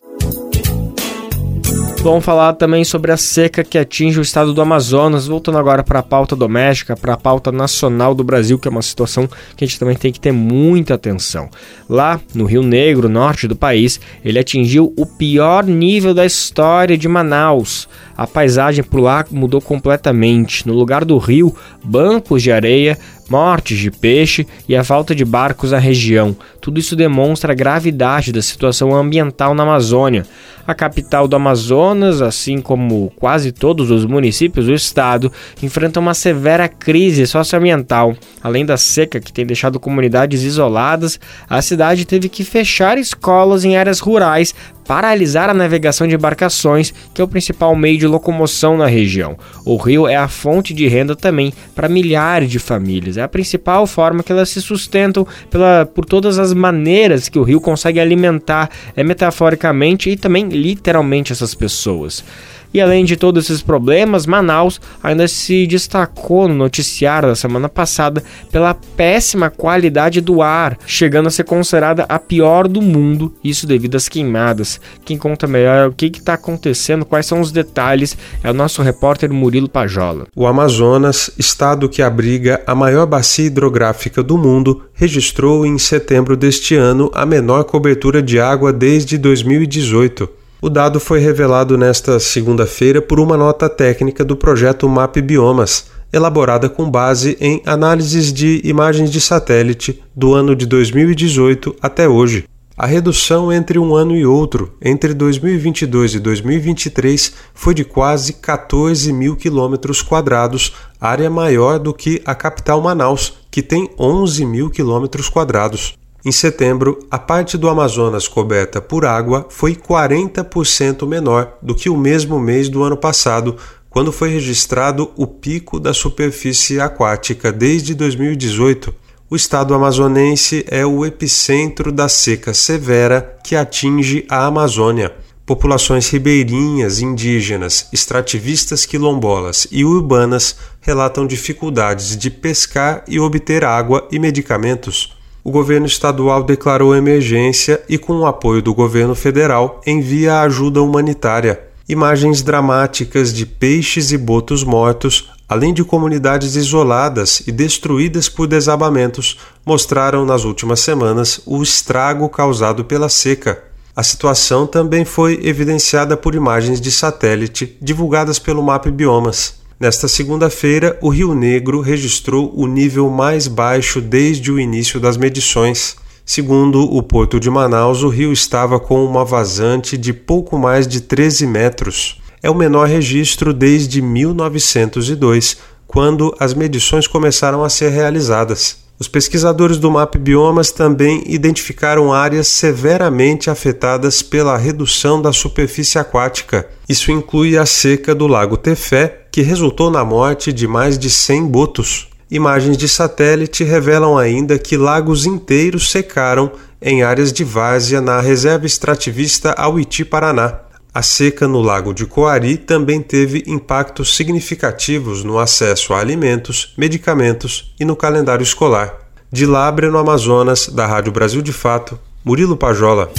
Vamos falar também sobre a seca que atinge o estado do Amazonas, voltando agora para a pauta doméstica, para a pauta nacional do Brasil, que é uma situação que a gente também tem que ter muita atenção. Lá no Rio Negro, norte do país, ele atingiu o pior nível da história de Manaus. A paisagem por lá mudou completamente. No lugar do rio, bancos de areia mortes de peixe e a falta de barcos na região. Tudo isso demonstra a gravidade da situação ambiental na Amazônia. A capital do Amazonas, assim como quase todos os municípios do estado, enfrenta uma severa crise socioambiental. Além da seca que tem deixado comunidades isoladas, a cidade teve que fechar escolas em áreas rurais paralisar a navegação de embarcações, que é o principal meio de locomoção na região. O rio é a fonte de renda também para milhares de famílias. É a principal forma que elas se sustentam pela, por todas as maneiras que o rio consegue alimentar, é metaforicamente e também literalmente essas pessoas. E além de todos esses problemas, Manaus ainda se destacou no noticiário da semana passada pela péssima qualidade do ar, chegando a ser considerada a pior do mundo, isso devido às queimadas. Quem conta melhor o que está acontecendo, quais são os detalhes, é o nosso repórter Murilo Pajola. O Amazonas, estado que abriga a maior bacia hidrográfica do mundo, registrou em setembro deste ano a menor cobertura de água desde 2018. O dado foi revelado nesta segunda-feira por uma nota técnica do projeto MAP Biomas, elaborada com base em análises de imagens de satélite do ano de 2018 até hoje. A redução entre um ano e outro, entre 2022 e 2023, foi de quase 14 mil quilômetros quadrados, área maior do que a capital Manaus, que tem 11 mil quilômetros quadrados. Em setembro, a parte do Amazonas coberta por água foi 40% menor do que o mesmo mês do ano passado, quando foi registrado o pico da superfície aquática desde 2018. O estado amazonense é o epicentro da seca severa que atinge a Amazônia. Populações ribeirinhas, indígenas, extrativistas quilombolas e urbanas relatam dificuldades de pescar e obter água e medicamentos o governo estadual declarou emergência e, com o apoio do governo federal, envia ajuda humanitária. Imagens dramáticas de peixes e botos mortos, além de comunidades isoladas e destruídas por desabamentos, mostraram nas últimas semanas o estrago causado pela seca. A situação também foi evidenciada por imagens de satélite divulgadas pelo MAP Biomas. Nesta segunda-feira, o Rio Negro registrou o nível mais baixo desde o início das medições. Segundo o Porto de Manaus, o rio estava com uma vazante de pouco mais de 13 metros. É o menor registro desde 1902, quando as medições começaram a ser realizadas. Os pesquisadores do MAP Biomas também identificaram áreas severamente afetadas pela redução da superfície aquática. Isso inclui a seca do Lago Tefé, que resultou na morte de mais de 100 botos. Imagens de satélite revelam ainda que lagos inteiros secaram em áreas de várzea na reserva extrativista Auiti Paraná. A seca no Lago de Coari também teve impactos significativos no acesso a alimentos, medicamentos e no calendário escolar. De Lábrea, no Amazonas, da Rádio Brasil de Fato, Murilo Pajola.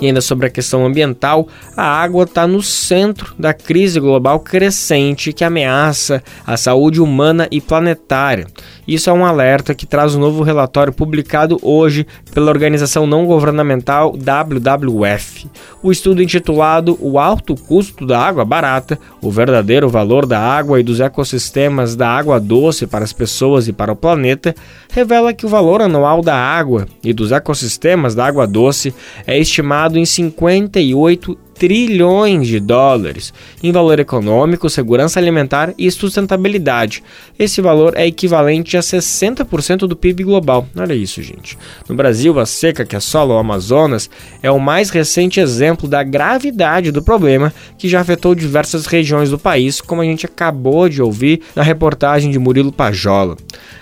E ainda sobre a questão ambiental, a água está no centro da crise global crescente que ameaça a saúde humana e planetária. Isso é um alerta que traz o um novo relatório publicado hoje pela organização não governamental WWF. O estudo intitulado O Alto Custo da Água Barata, o verdadeiro valor da água e dos ecossistemas da água doce para as pessoas e para o planeta, revela que o valor anual da água e dos ecossistemas da água doce é estimado em 58 trilhões de dólares em valor econômico, segurança alimentar e sustentabilidade. Esse valor é equivalente a 60% do PIB global. Olha isso, gente. No Brasil, a seca que assola o Amazonas é o mais recente exemplo da gravidade do problema que já afetou diversas regiões do país, como a gente acabou de ouvir na reportagem de Murilo Pajola.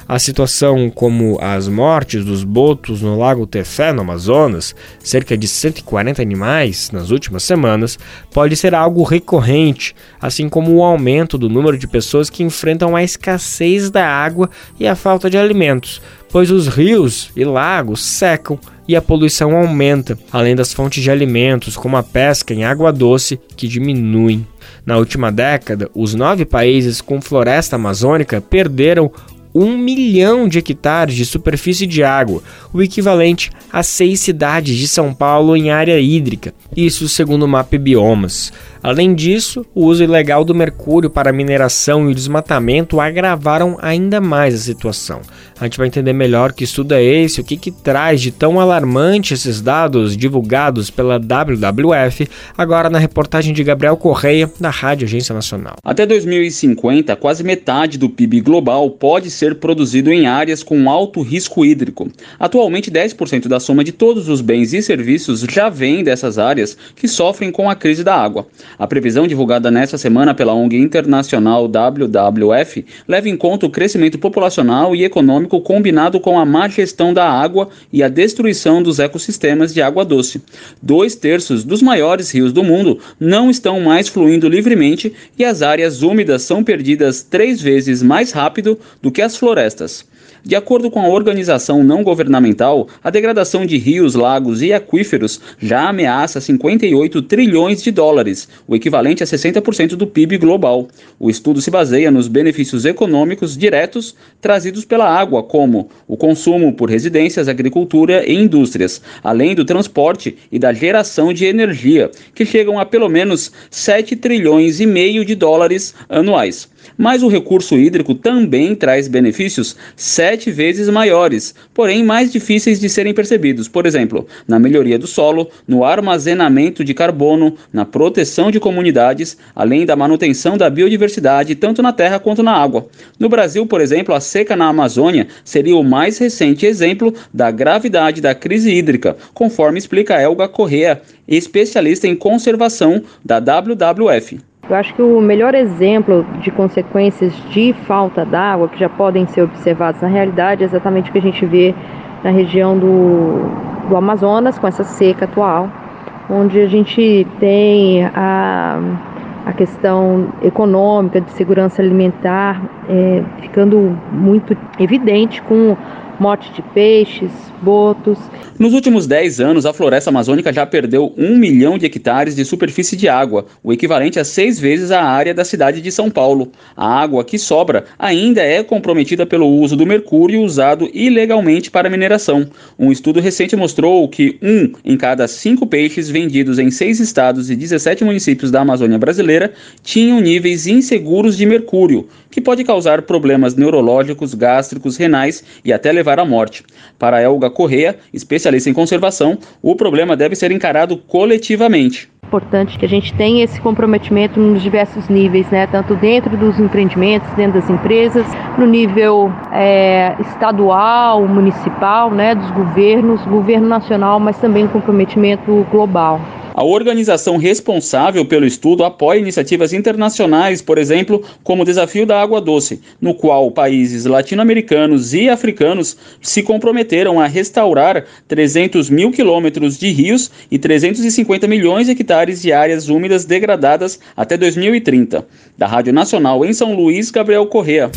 A situação como as mortes dos botos no Lago Tefé, no Amazonas, cerca de 140 animais nas últimas semanas, semanas pode ser algo recorrente, assim como o aumento do número de pessoas que enfrentam a escassez da água e a falta de alimentos, pois os rios e lagos secam e a poluição aumenta, além das fontes de alimentos, como a pesca em água doce, que diminuem. Na última década, os nove países com floresta amazônica perderam um milhão de hectares de superfície de água, o equivalente a seis cidades de São Paulo em área hídrica, isso segundo o MAP Biomas. Além disso, o uso ilegal do mercúrio para mineração e o desmatamento agravaram ainda mais a situação. A gente vai entender melhor que estudo é esse, o que, que traz de tão alarmante esses dados divulgados pela WWF, agora na reportagem de Gabriel Correia, da Rádio Agência Nacional. Até 2050, quase metade do PIB global pode ser produzido em áreas com alto risco hídrico. Atualmente, 10% da soma de todos os bens e serviços já vem dessas áreas que sofrem com a crise da água. A previsão divulgada nesta semana pela ONG internacional WWF leva em conta o crescimento populacional e econômico combinado com a má gestão da água e a destruição dos ecossistemas de água doce. Dois terços dos maiores rios do mundo não estão mais fluindo livremente e as áreas úmidas são perdidas três vezes mais rápido do que as florestas. De acordo com a organização não governamental, a degradação de rios, lagos e aquíferos já ameaça 58 trilhões de dólares, o equivalente a 60% do PIB global. O estudo se baseia nos benefícios econômicos diretos trazidos pela água, como o consumo por residências, agricultura e indústrias, além do transporte e da geração de energia, que chegam a pelo menos 7 trilhões e meio de dólares anuais. Mas o recurso hídrico também traz benefícios sete vezes maiores, porém mais difíceis de serem percebidos. Por exemplo, na melhoria do solo, no armazenamento de carbono, na proteção de comunidades, além da manutenção da biodiversidade tanto na terra quanto na água. No Brasil, por exemplo, a seca na Amazônia seria o mais recente exemplo da gravidade da crise hídrica, conforme explica Elga Correa, especialista em conservação da WWF. Eu acho que o melhor exemplo de consequências de falta d'água que já podem ser observadas na realidade é exatamente o que a gente vê na região do, do Amazonas, com essa seca atual, onde a gente tem a, a questão econômica de segurança alimentar é, ficando muito evidente com morte de peixes, botos. Nos últimos 10 anos, a floresta amazônica já perdeu um milhão de hectares de superfície de água, o equivalente a seis vezes a área da cidade de São Paulo. A água que sobra ainda é comprometida pelo uso do mercúrio usado ilegalmente para mineração. Um estudo recente mostrou que um em cada cinco peixes vendidos em seis estados e 17 municípios da Amazônia brasileira tinham níveis inseguros de mercúrio, que pode causar problemas neurológicos, gástricos, renais e até levar à morte. Para Elga Correa, especialista em conservação, o problema deve ser encarado coletivamente importante que a gente tenha esse comprometimento nos diversos níveis, né? tanto dentro dos empreendimentos, dentro das empresas, no nível é, estadual, municipal, né? dos governos, governo nacional, mas também um comprometimento global. A organização responsável pelo estudo apoia iniciativas internacionais, por exemplo, como o Desafio da Água Doce, no qual países latino-americanos e africanos se comprometeram a restaurar 300 mil quilômetros de rios e 350 milhões de hectares de áreas úmidas degradadas até 2030. Da Rádio Nacional em São Luís, Gabriel Correa.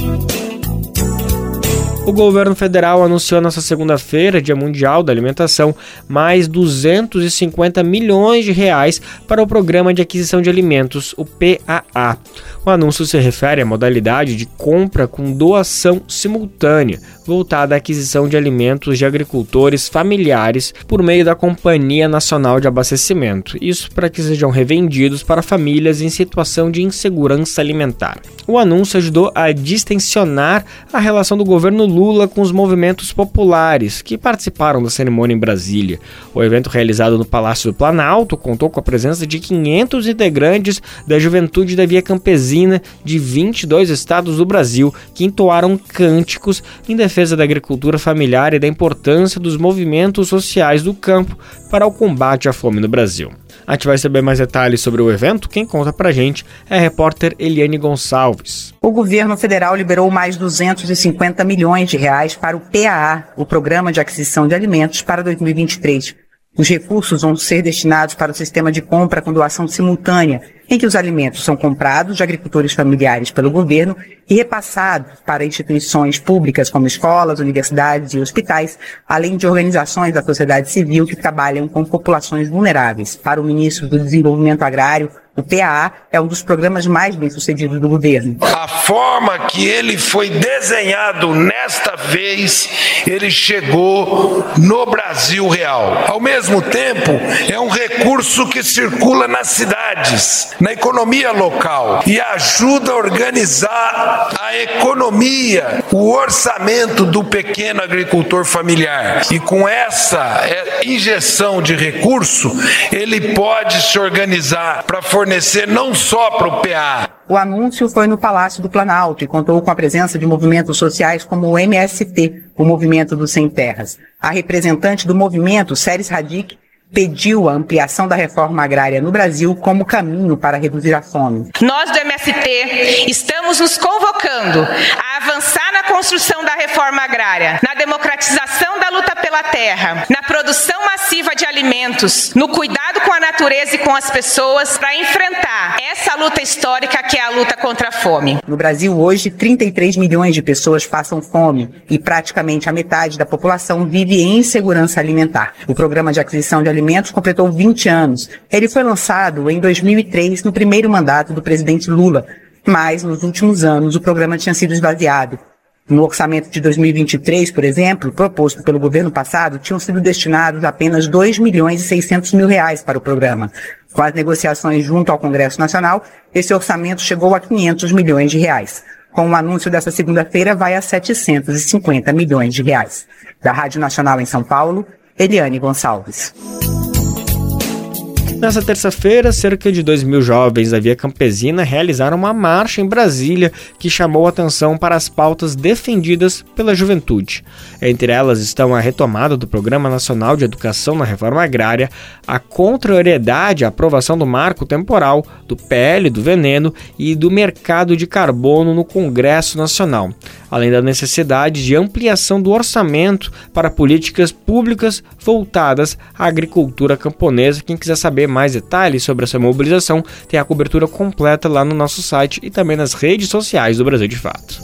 O governo federal anunciou nesta segunda-feira, Dia Mundial da Alimentação, mais 250 milhões de reais para o Programa de Aquisição de Alimentos, o PAA. O anúncio se refere à modalidade de compra com doação simultânea, voltada à aquisição de alimentos de agricultores familiares por meio da Companhia Nacional de Abastecimento. Isso para que sejam revendidos para famílias em situação de insegurança alimentar. O anúncio ajudou a distensionar a relação do governo Lula com os movimentos populares que participaram da cerimônia em Brasília. O evento realizado no Palácio do Planalto contou com a presença de 500 integrantes da juventude da Via Campesina de 22 estados do Brasil que entoaram cânticos em defesa da agricultura familiar e da importância dos movimentos sociais do campo para o combate à fome no Brasil. A gente vai saber mais detalhes sobre o evento. Quem conta pra gente é a repórter Eliane Gonçalves. O governo federal liberou mais 250 milhões de reais para o PAA, o Programa de Aquisição de Alimentos, para 2023. Os recursos vão ser destinados para o sistema de compra com doação simultânea, em que os alimentos são comprados de agricultores familiares pelo governo e repassados para instituições públicas como escolas, universidades e hospitais, além de organizações da sociedade civil que trabalham com populações vulneráveis. Para o ministro do Desenvolvimento Agrário, o PAA é um dos programas mais bem-sucedidos do governo. A forma que ele foi desenhado nesta vez, ele chegou no Brasil real. Ao mesmo tempo, é um recurso que circula nas cidades, na economia local e ajuda a organizar a economia, o orçamento do pequeno agricultor familiar. E com essa é, injeção de recurso, ele pode se organizar para fornecer não só para o PA. O anúncio foi no Palácio do Planalto e contou com a presença de movimentos sociais como o MST, o Movimento dos Sem Terras. A representante do movimento, Séries Radic, pediu a ampliação da reforma agrária no Brasil como caminho para reduzir a fome. Nós do MST estamos nos convocando a avançar construção da reforma agrária, na democratização da luta pela terra, na produção massiva de alimentos, no cuidado com a natureza e com as pessoas para enfrentar essa luta histórica que é a luta contra a fome. No Brasil hoje, 33 milhões de pessoas passam fome e praticamente a metade da população vive em insegurança alimentar. O programa de aquisição de Alimentos completou 20 anos. Ele foi lançado em 2003, no primeiro mandato do presidente Lula, mas nos últimos anos o programa tinha sido esvaziado. No orçamento de 2023, por exemplo, proposto pelo governo passado, tinham sido destinados apenas 2 milhões e 600 mil reais para o programa. Com as negociações junto ao Congresso Nacional, esse orçamento chegou a 500 milhões de reais. Com o anúncio dessa segunda-feira, vai a 750 milhões de reais. Da Rádio Nacional em São Paulo, Eliane Gonçalves. Nessa terça-feira, cerca de 2 mil jovens da Via Campesina realizaram uma marcha em Brasília que chamou atenção para as pautas defendidas pela juventude. Entre elas estão a retomada do Programa Nacional de Educação na Reforma Agrária, a contrariedade à aprovação do marco temporal, do PL do veneno e do mercado de carbono no Congresso Nacional, além da necessidade de ampliação do orçamento para políticas públicas voltadas à agricultura camponesa. Quem quiser saber mais detalhes sobre essa mobilização, tem a cobertura completa lá no nosso site e também nas redes sociais do Brasil de Fato.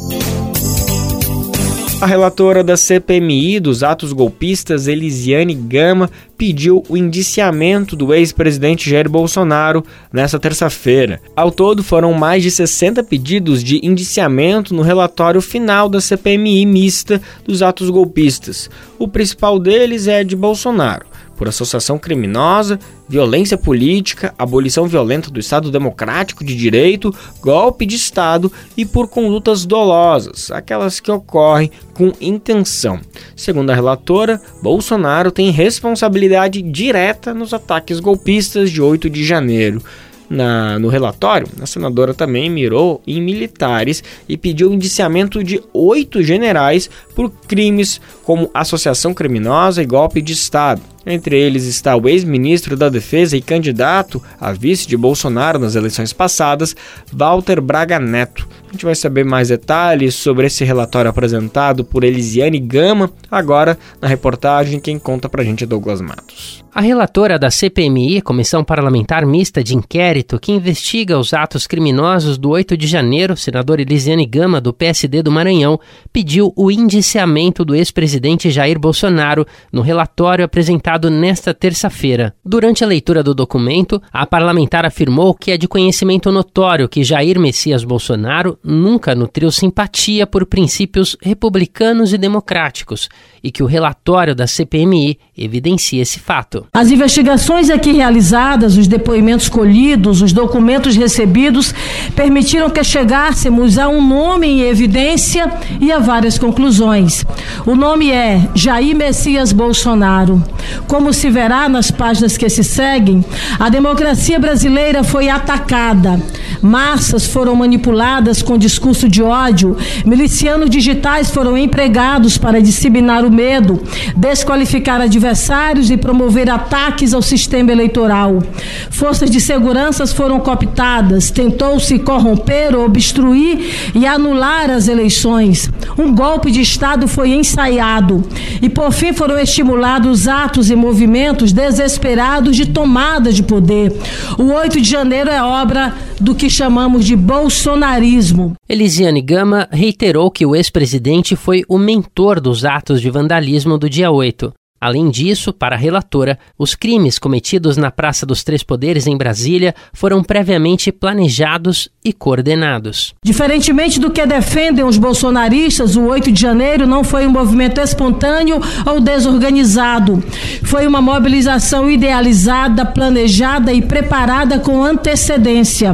A relatora da CPMI dos atos golpistas, Elisiane Gama, pediu o indiciamento do ex-presidente Jair Bolsonaro nesta terça-feira. Ao todo, foram mais de 60 pedidos de indiciamento no relatório final da CPMI mista dos atos golpistas. O principal deles é de Bolsonaro por associação criminosa, violência política, abolição violenta do Estado Democrático de Direito, golpe de Estado e por condutas dolosas, aquelas que ocorrem com intenção. Segundo a relatora, Bolsonaro tem responsabilidade direta nos ataques golpistas de 8 de janeiro. Na, no relatório, a senadora também mirou em militares e pediu indiciamento de oito generais por crimes como associação criminosa e golpe de Estado. Entre eles está o ex-ministro da Defesa e candidato a vice de Bolsonaro nas eleições passadas, Walter Braga Neto. A gente vai saber mais detalhes sobre esse relatório apresentado por Elisiane Gama, agora na reportagem quem conta pra gente é Douglas Matos. A relatora da CPMI, Comissão Parlamentar Mista de Inquérito, que investiga os atos criminosos do 8 de janeiro, senadora Elisiane Gama, do PSD do Maranhão, pediu o indiciamento do ex-presidente Jair Bolsonaro no relatório apresentado nesta terça-feira. Durante a leitura do documento, a parlamentar afirmou que é de conhecimento notório que Jair Messias Bolsonaro nunca nutriu simpatia por princípios republicanos e democráticos e que o relatório da CPMI evidencia esse fato. As investigações aqui realizadas, os depoimentos colhidos, os documentos recebidos permitiram que chegássemos a um nome em evidência e a várias conclusões. O nome é Jair Messias Bolsonaro. Como se verá nas páginas que se seguem, a democracia brasileira foi atacada. Massas foram manipuladas com com discurso de ódio, milicianos digitais foram empregados para disseminar o medo, desqualificar adversários e promover ataques ao sistema eleitoral. Forças de segurança foram cooptadas, tentou-se corromper, obstruir e anular as eleições. Um golpe de Estado foi ensaiado e, por fim, foram estimulados atos e movimentos desesperados de tomada de poder. O 8 de janeiro é obra do que chamamos de bolsonarismo. Elisiane Gama reiterou que o ex-presidente foi o mentor dos atos de vandalismo do dia 8. Além disso, para a relatora, os crimes cometidos na Praça dos Três Poderes em Brasília foram previamente planejados e coordenados. Diferentemente do que defendem os bolsonaristas, o 8 de janeiro não foi um movimento espontâneo ou desorganizado. Foi uma mobilização idealizada, planejada e preparada com antecedência.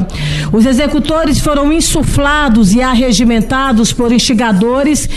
Os executores foram insuflados e arregimentados por instigadores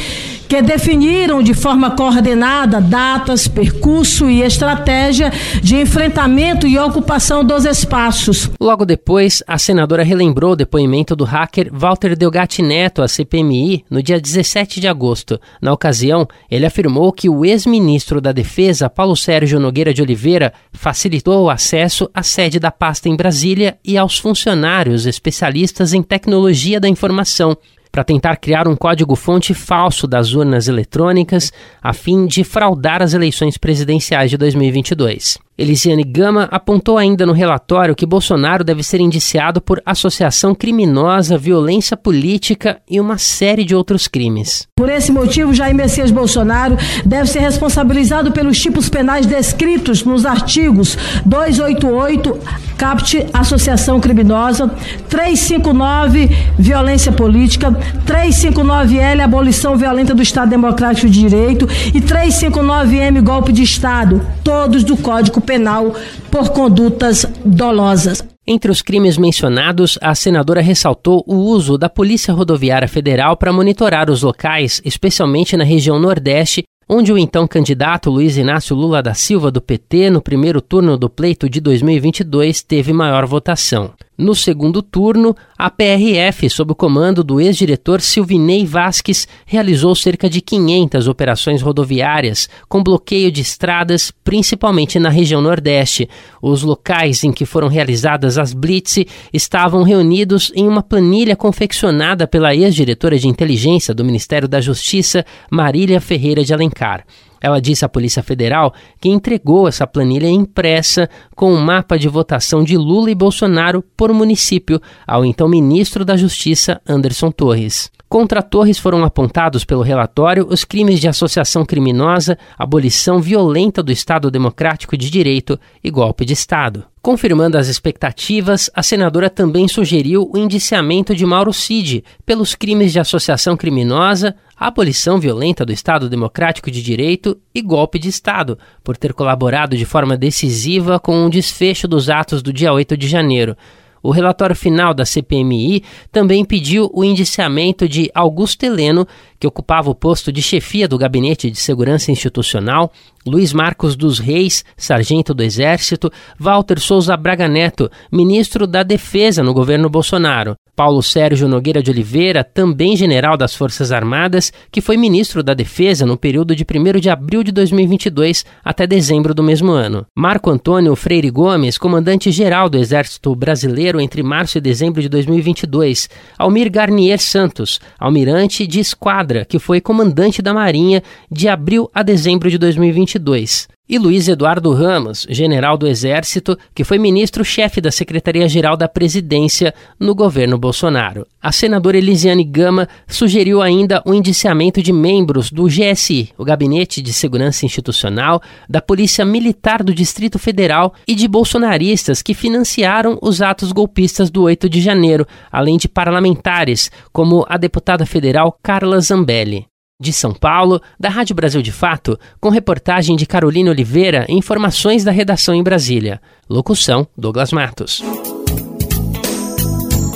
que definiram de forma coordenada datas, percurso e estratégia de enfrentamento e ocupação dos espaços. Logo depois, a senadora relembrou o depoimento do hacker Walter Delgatti Neto à CPMI no dia 17 de agosto. Na ocasião, ele afirmou que o ex-ministro da Defesa, Paulo Sérgio Nogueira de Oliveira, facilitou o acesso à sede da pasta em Brasília e aos funcionários especialistas em tecnologia da informação para tentar criar um código-fonte falso das urnas eletrônicas a fim de fraudar as eleições presidenciais de 2022. Elisiane Gama apontou ainda no relatório que Bolsonaro deve ser indiciado por associação criminosa, violência política e uma série de outros crimes. Por esse motivo, Jair Messias Bolsonaro deve ser responsabilizado pelos tipos penais descritos nos artigos 288, CAPT, associação criminosa, 359, violência política, 359L, abolição violenta do Estado Democrático de Direito e 359M, golpe de Estado, todos do Código Penal por condutas dolosas. Entre os crimes mencionados, a senadora ressaltou o uso da Polícia Rodoviária Federal para monitorar os locais, especialmente na região Nordeste, onde o então candidato Luiz Inácio Lula da Silva do PT, no primeiro turno do pleito de 2022, teve maior votação. No segundo turno, a PRF, sob o comando do ex-diretor Silvinei Vasques, realizou cerca de 500 operações rodoviárias com bloqueio de estradas, principalmente na região Nordeste. Os locais em que foram realizadas as blitz estavam reunidos em uma planilha confeccionada pela ex-diretora de inteligência do Ministério da Justiça, Marília Ferreira de Alencar. Ela disse à Polícia Federal que entregou essa planilha impressa com o um mapa de votação de Lula e Bolsonaro por município ao então ministro da Justiça, Anderson Torres. Contra Torres foram apontados pelo relatório os crimes de associação criminosa, abolição violenta do Estado Democrático de Direito e golpe de Estado. Confirmando as expectativas, a senadora também sugeriu o indiciamento de Mauro Cid pelos crimes de associação criminosa, abolição violenta do Estado Democrático de Direito e golpe de Estado, por ter colaborado de forma decisiva com o desfecho dos atos do dia 8 de janeiro. O relatório final da CPMI também pediu o indiciamento de Augusto Heleno, que ocupava o posto de chefia do Gabinete de Segurança Institucional, Luiz Marcos dos Reis, sargento do Exército, Walter Souza Braga Neto, ministro da Defesa no governo Bolsonaro, Paulo Sérgio Nogueira de Oliveira, também general das Forças Armadas, que foi ministro da Defesa no período de 1 de abril de 2022 até dezembro do mesmo ano. Marco Antônio Freire Gomes, comandante-geral do Exército Brasileiro entre março e dezembro de 2022. Almir Garnier Santos, almirante de esquadra, que foi comandante da Marinha de abril a dezembro de 2022 e Luiz Eduardo Ramos, general do Exército, que foi ministro-chefe da Secretaria-Geral da Presidência no governo Bolsonaro. A senadora Elisiane Gama sugeriu ainda o indiciamento de membros do GSI, o Gabinete de Segurança Institucional, da Polícia Militar do Distrito Federal e de bolsonaristas que financiaram os atos golpistas do 8 de janeiro, além de parlamentares, como a deputada federal Carla Zambelli. De São Paulo, da Rádio Brasil de Fato, com reportagem de Carolina Oliveira e informações da redação em Brasília. Locução: Douglas Matos.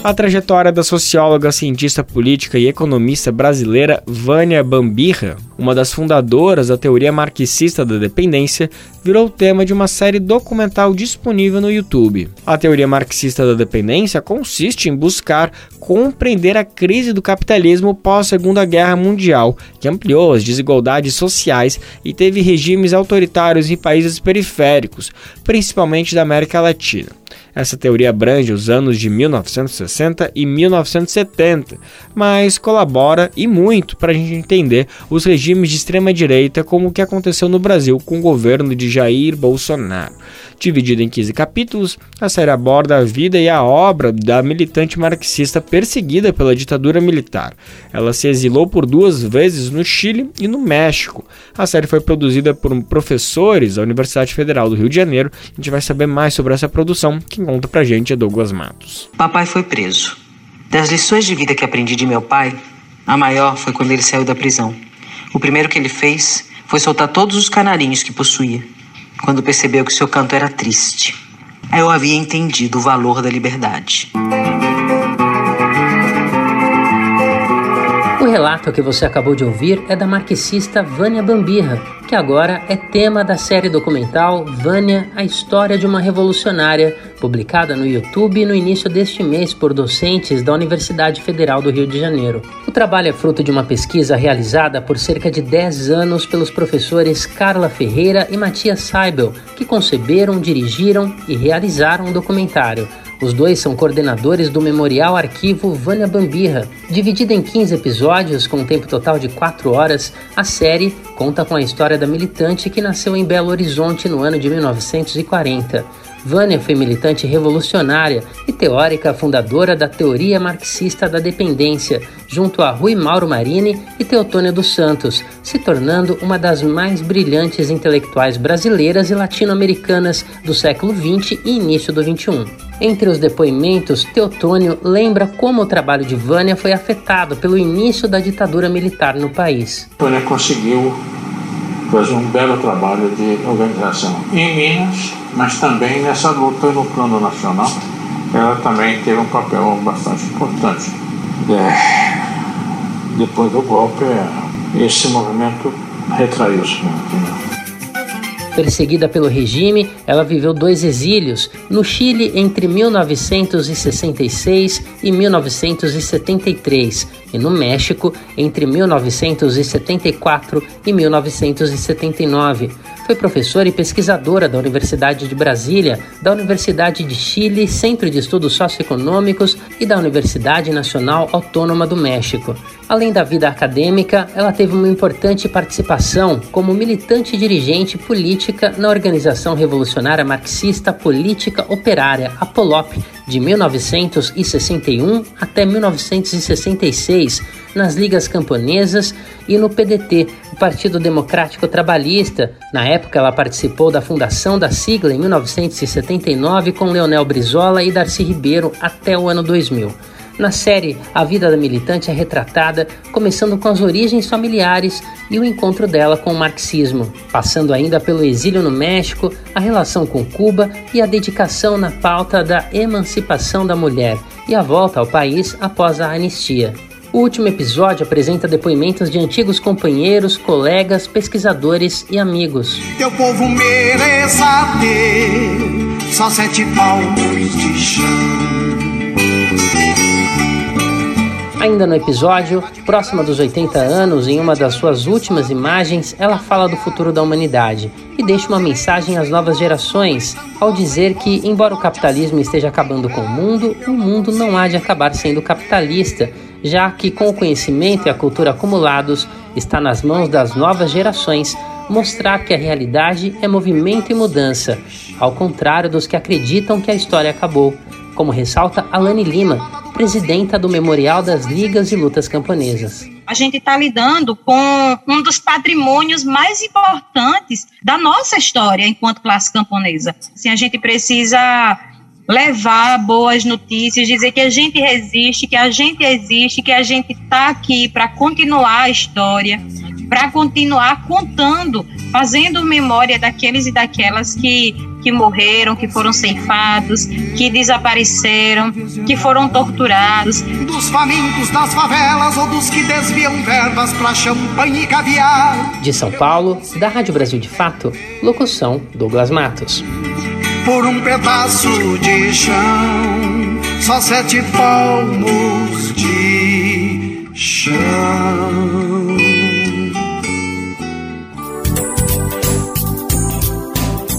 A trajetória da socióloga, cientista política e economista brasileira Vânia Bambirra, uma das fundadoras da teoria marxista da dependência, virou tema de uma série documental disponível no YouTube. A teoria marxista da dependência consiste em buscar compreender a crise do capitalismo pós-Segunda Guerra Mundial, que ampliou as desigualdades sociais e teve regimes autoritários em países periféricos, principalmente da América Latina. Essa teoria abrange os anos de 1960 e 1970, mas colabora e muito para a gente entender os regimes de extrema-direita, como o que aconteceu no Brasil com o governo de Jair Bolsonaro. Dividida em 15 capítulos, a série aborda a vida e a obra da militante marxista perseguida pela ditadura militar. Ela se exilou por duas vezes no Chile e no México. A série foi produzida por professores da Universidade Federal do Rio de Janeiro. A gente vai saber mais sobre essa produção. Quem conta pra gente é Douglas Matos. Papai foi preso. Das lições de vida que aprendi de meu pai, a maior foi quando ele saiu da prisão. O primeiro que ele fez foi soltar todos os canarinhos que possuía quando percebeu que seu canto era triste. Eu havia entendido o valor da liberdade. Relato que você acabou de ouvir é da marxista Vânia Bambirra, que agora é tema da série documental Vânia, a história de uma revolucionária, publicada no YouTube no início deste mês por docentes da Universidade Federal do Rio de Janeiro. O trabalho é fruto de uma pesquisa realizada por cerca de 10 anos pelos professores Carla Ferreira e Matias Seibel, que conceberam, dirigiram e realizaram o um documentário. Os dois são coordenadores do Memorial Arquivo Vânia Bambirra. Dividida em 15 episódios, com um tempo total de 4 horas, a série conta com a história da militante que nasceu em Belo Horizonte no ano de 1940. Vânia foi militante revolucionária e teórica fundadora da teoria marxista da dependência, junto a Rui Mauro Marini e Teotônio dos Santos, se tornando uma das mais brilhantes intelectuais brasileiras e latino-americanas do século XX e início do XXI. Entre os depoimentos, Teotônio lembra como o trabalho de Vânia foi afetado pelo início da ditadura militar no país. Vânia conseguiu fazer um belo trabalho de organização em Minas, mas também nessa luta no plano nacional. Ela também teve um papel bastante importante. É, depois do golpe, esse movimento retraiu-se. Perseguida pelo regime, ela viveu dois exílios no Chile entre 1966 e 1973 e no México entre 1974 e 1979. Foi professora e pesquisadora da Universidade de Brasília, da Universidade de Chile, Centro de Estudos Socioeconômicos e da Universidade Nacional Autônoma do México. Além da vida acadêmica, ela teve uma importante participação como militante dirigente política na Organização Revolucionária Marxista Política Operária, a POLOP, de 1961 até 1966, nas ligas camponesas e no PDT, o Partido Democrático Trabalhista. Na época, ela participou da fundação da sigla em 1979 com Leonel Brizola e Darcy Ribeiro até o ano 2000. Na série, a vida da militante é retratada, começando com as origens familiares e o encontro dela com o marxismo, passando ainda pelo exílio no México, a relação com Cuba e a dedicação na pauta da emancipação da mulher e a volta ao país após a anistia. O último episódio apresenta depoimentos de antigos companheiros, colegas, pesquisadores e amigos. Teu povo mereça ter só sete palmos de chão. Ainda no episódio, próxima dos 80 anos, em uma das suas últimas imagens, ela fala do futuro da humanidade e deixa uma mensagem às novas gerações, ao dizer que, embora o capitalismo esteja acabando com o mundo, o mundo não há de acabar sendo capitalista, já que, com o conhecimento e a cultura acumulados, está nas mãos das novas gerações mostrar que a realidade é movimento e mudança, ao contrário dos que acreditam que a história acabou, como ressalta Alane Lima, presidenta do Memorial das Ligas e Lutas Camponesas. A gente está lidando com um dos patrimônios mais importantes da nossa história enquanto classe camponesa. Assim, a gente precisa levar boas notícias, dizer que a gente resiste, que a gente existe, que a gente está aqui para continuar a história, para continuar contando fazendo memória daqueles e daquelas que, que morreram, que foram ceifados, que desapareceram, que foram torturados. Dos famintos das favelas ou dos que desviam verbas para champanhe e caviar. De São Paulo, da Rádio Brasil de Fato, locução Douglas Matos. Por um pedaço de chão, só sete palmos de chão.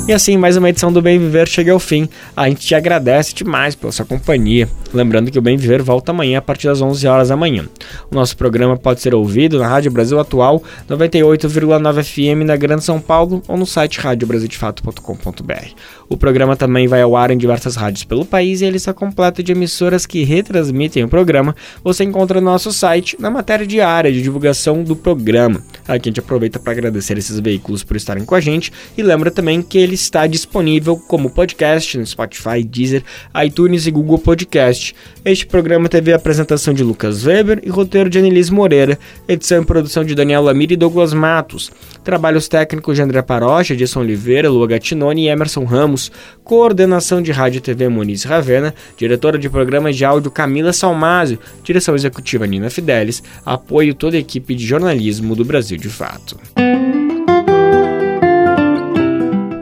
E assim, mais uma edição do Bem Viver chega ao fim. A gente te agradece demais pela sua companhia. Lembrando que o Bem Viver volta amanhã a partir das 11 horas da manhã. O nosso programa pode ser ouvido na Rádio Brasil Atual 98,9 FM na Grande São Paulo ou no site radiobrasildefato.com.br. O programa também vai ao ar em diversas rádios pelo país e a lista completa de emissoras que retransmitem o programa você encontra no nosso site na matéria diária de divulgação do programa. Aqui a gente aproveita para agradecer esses veículos por estarem com a gente e lembra também que eles está disponível como podcast no Spotify, Deezer, iTunes e Google Podcast. Este programa teve a apresentação de Lucas Weber e roteiro de Anelise Moreira, edição e produção de Daniel Lamir e Douglas Matos, trabalhos técnicos de André Parocha, Edson Oliveira, Lua Gattinoni e Emerson Ramos, coordenação de Rádio e TV Moniz Ravena, diretora de programas de áudio Camila Salmásio, direção executiva Nina Fidelis, apoio toda a equipe de jornalismo do Brasil de Fato.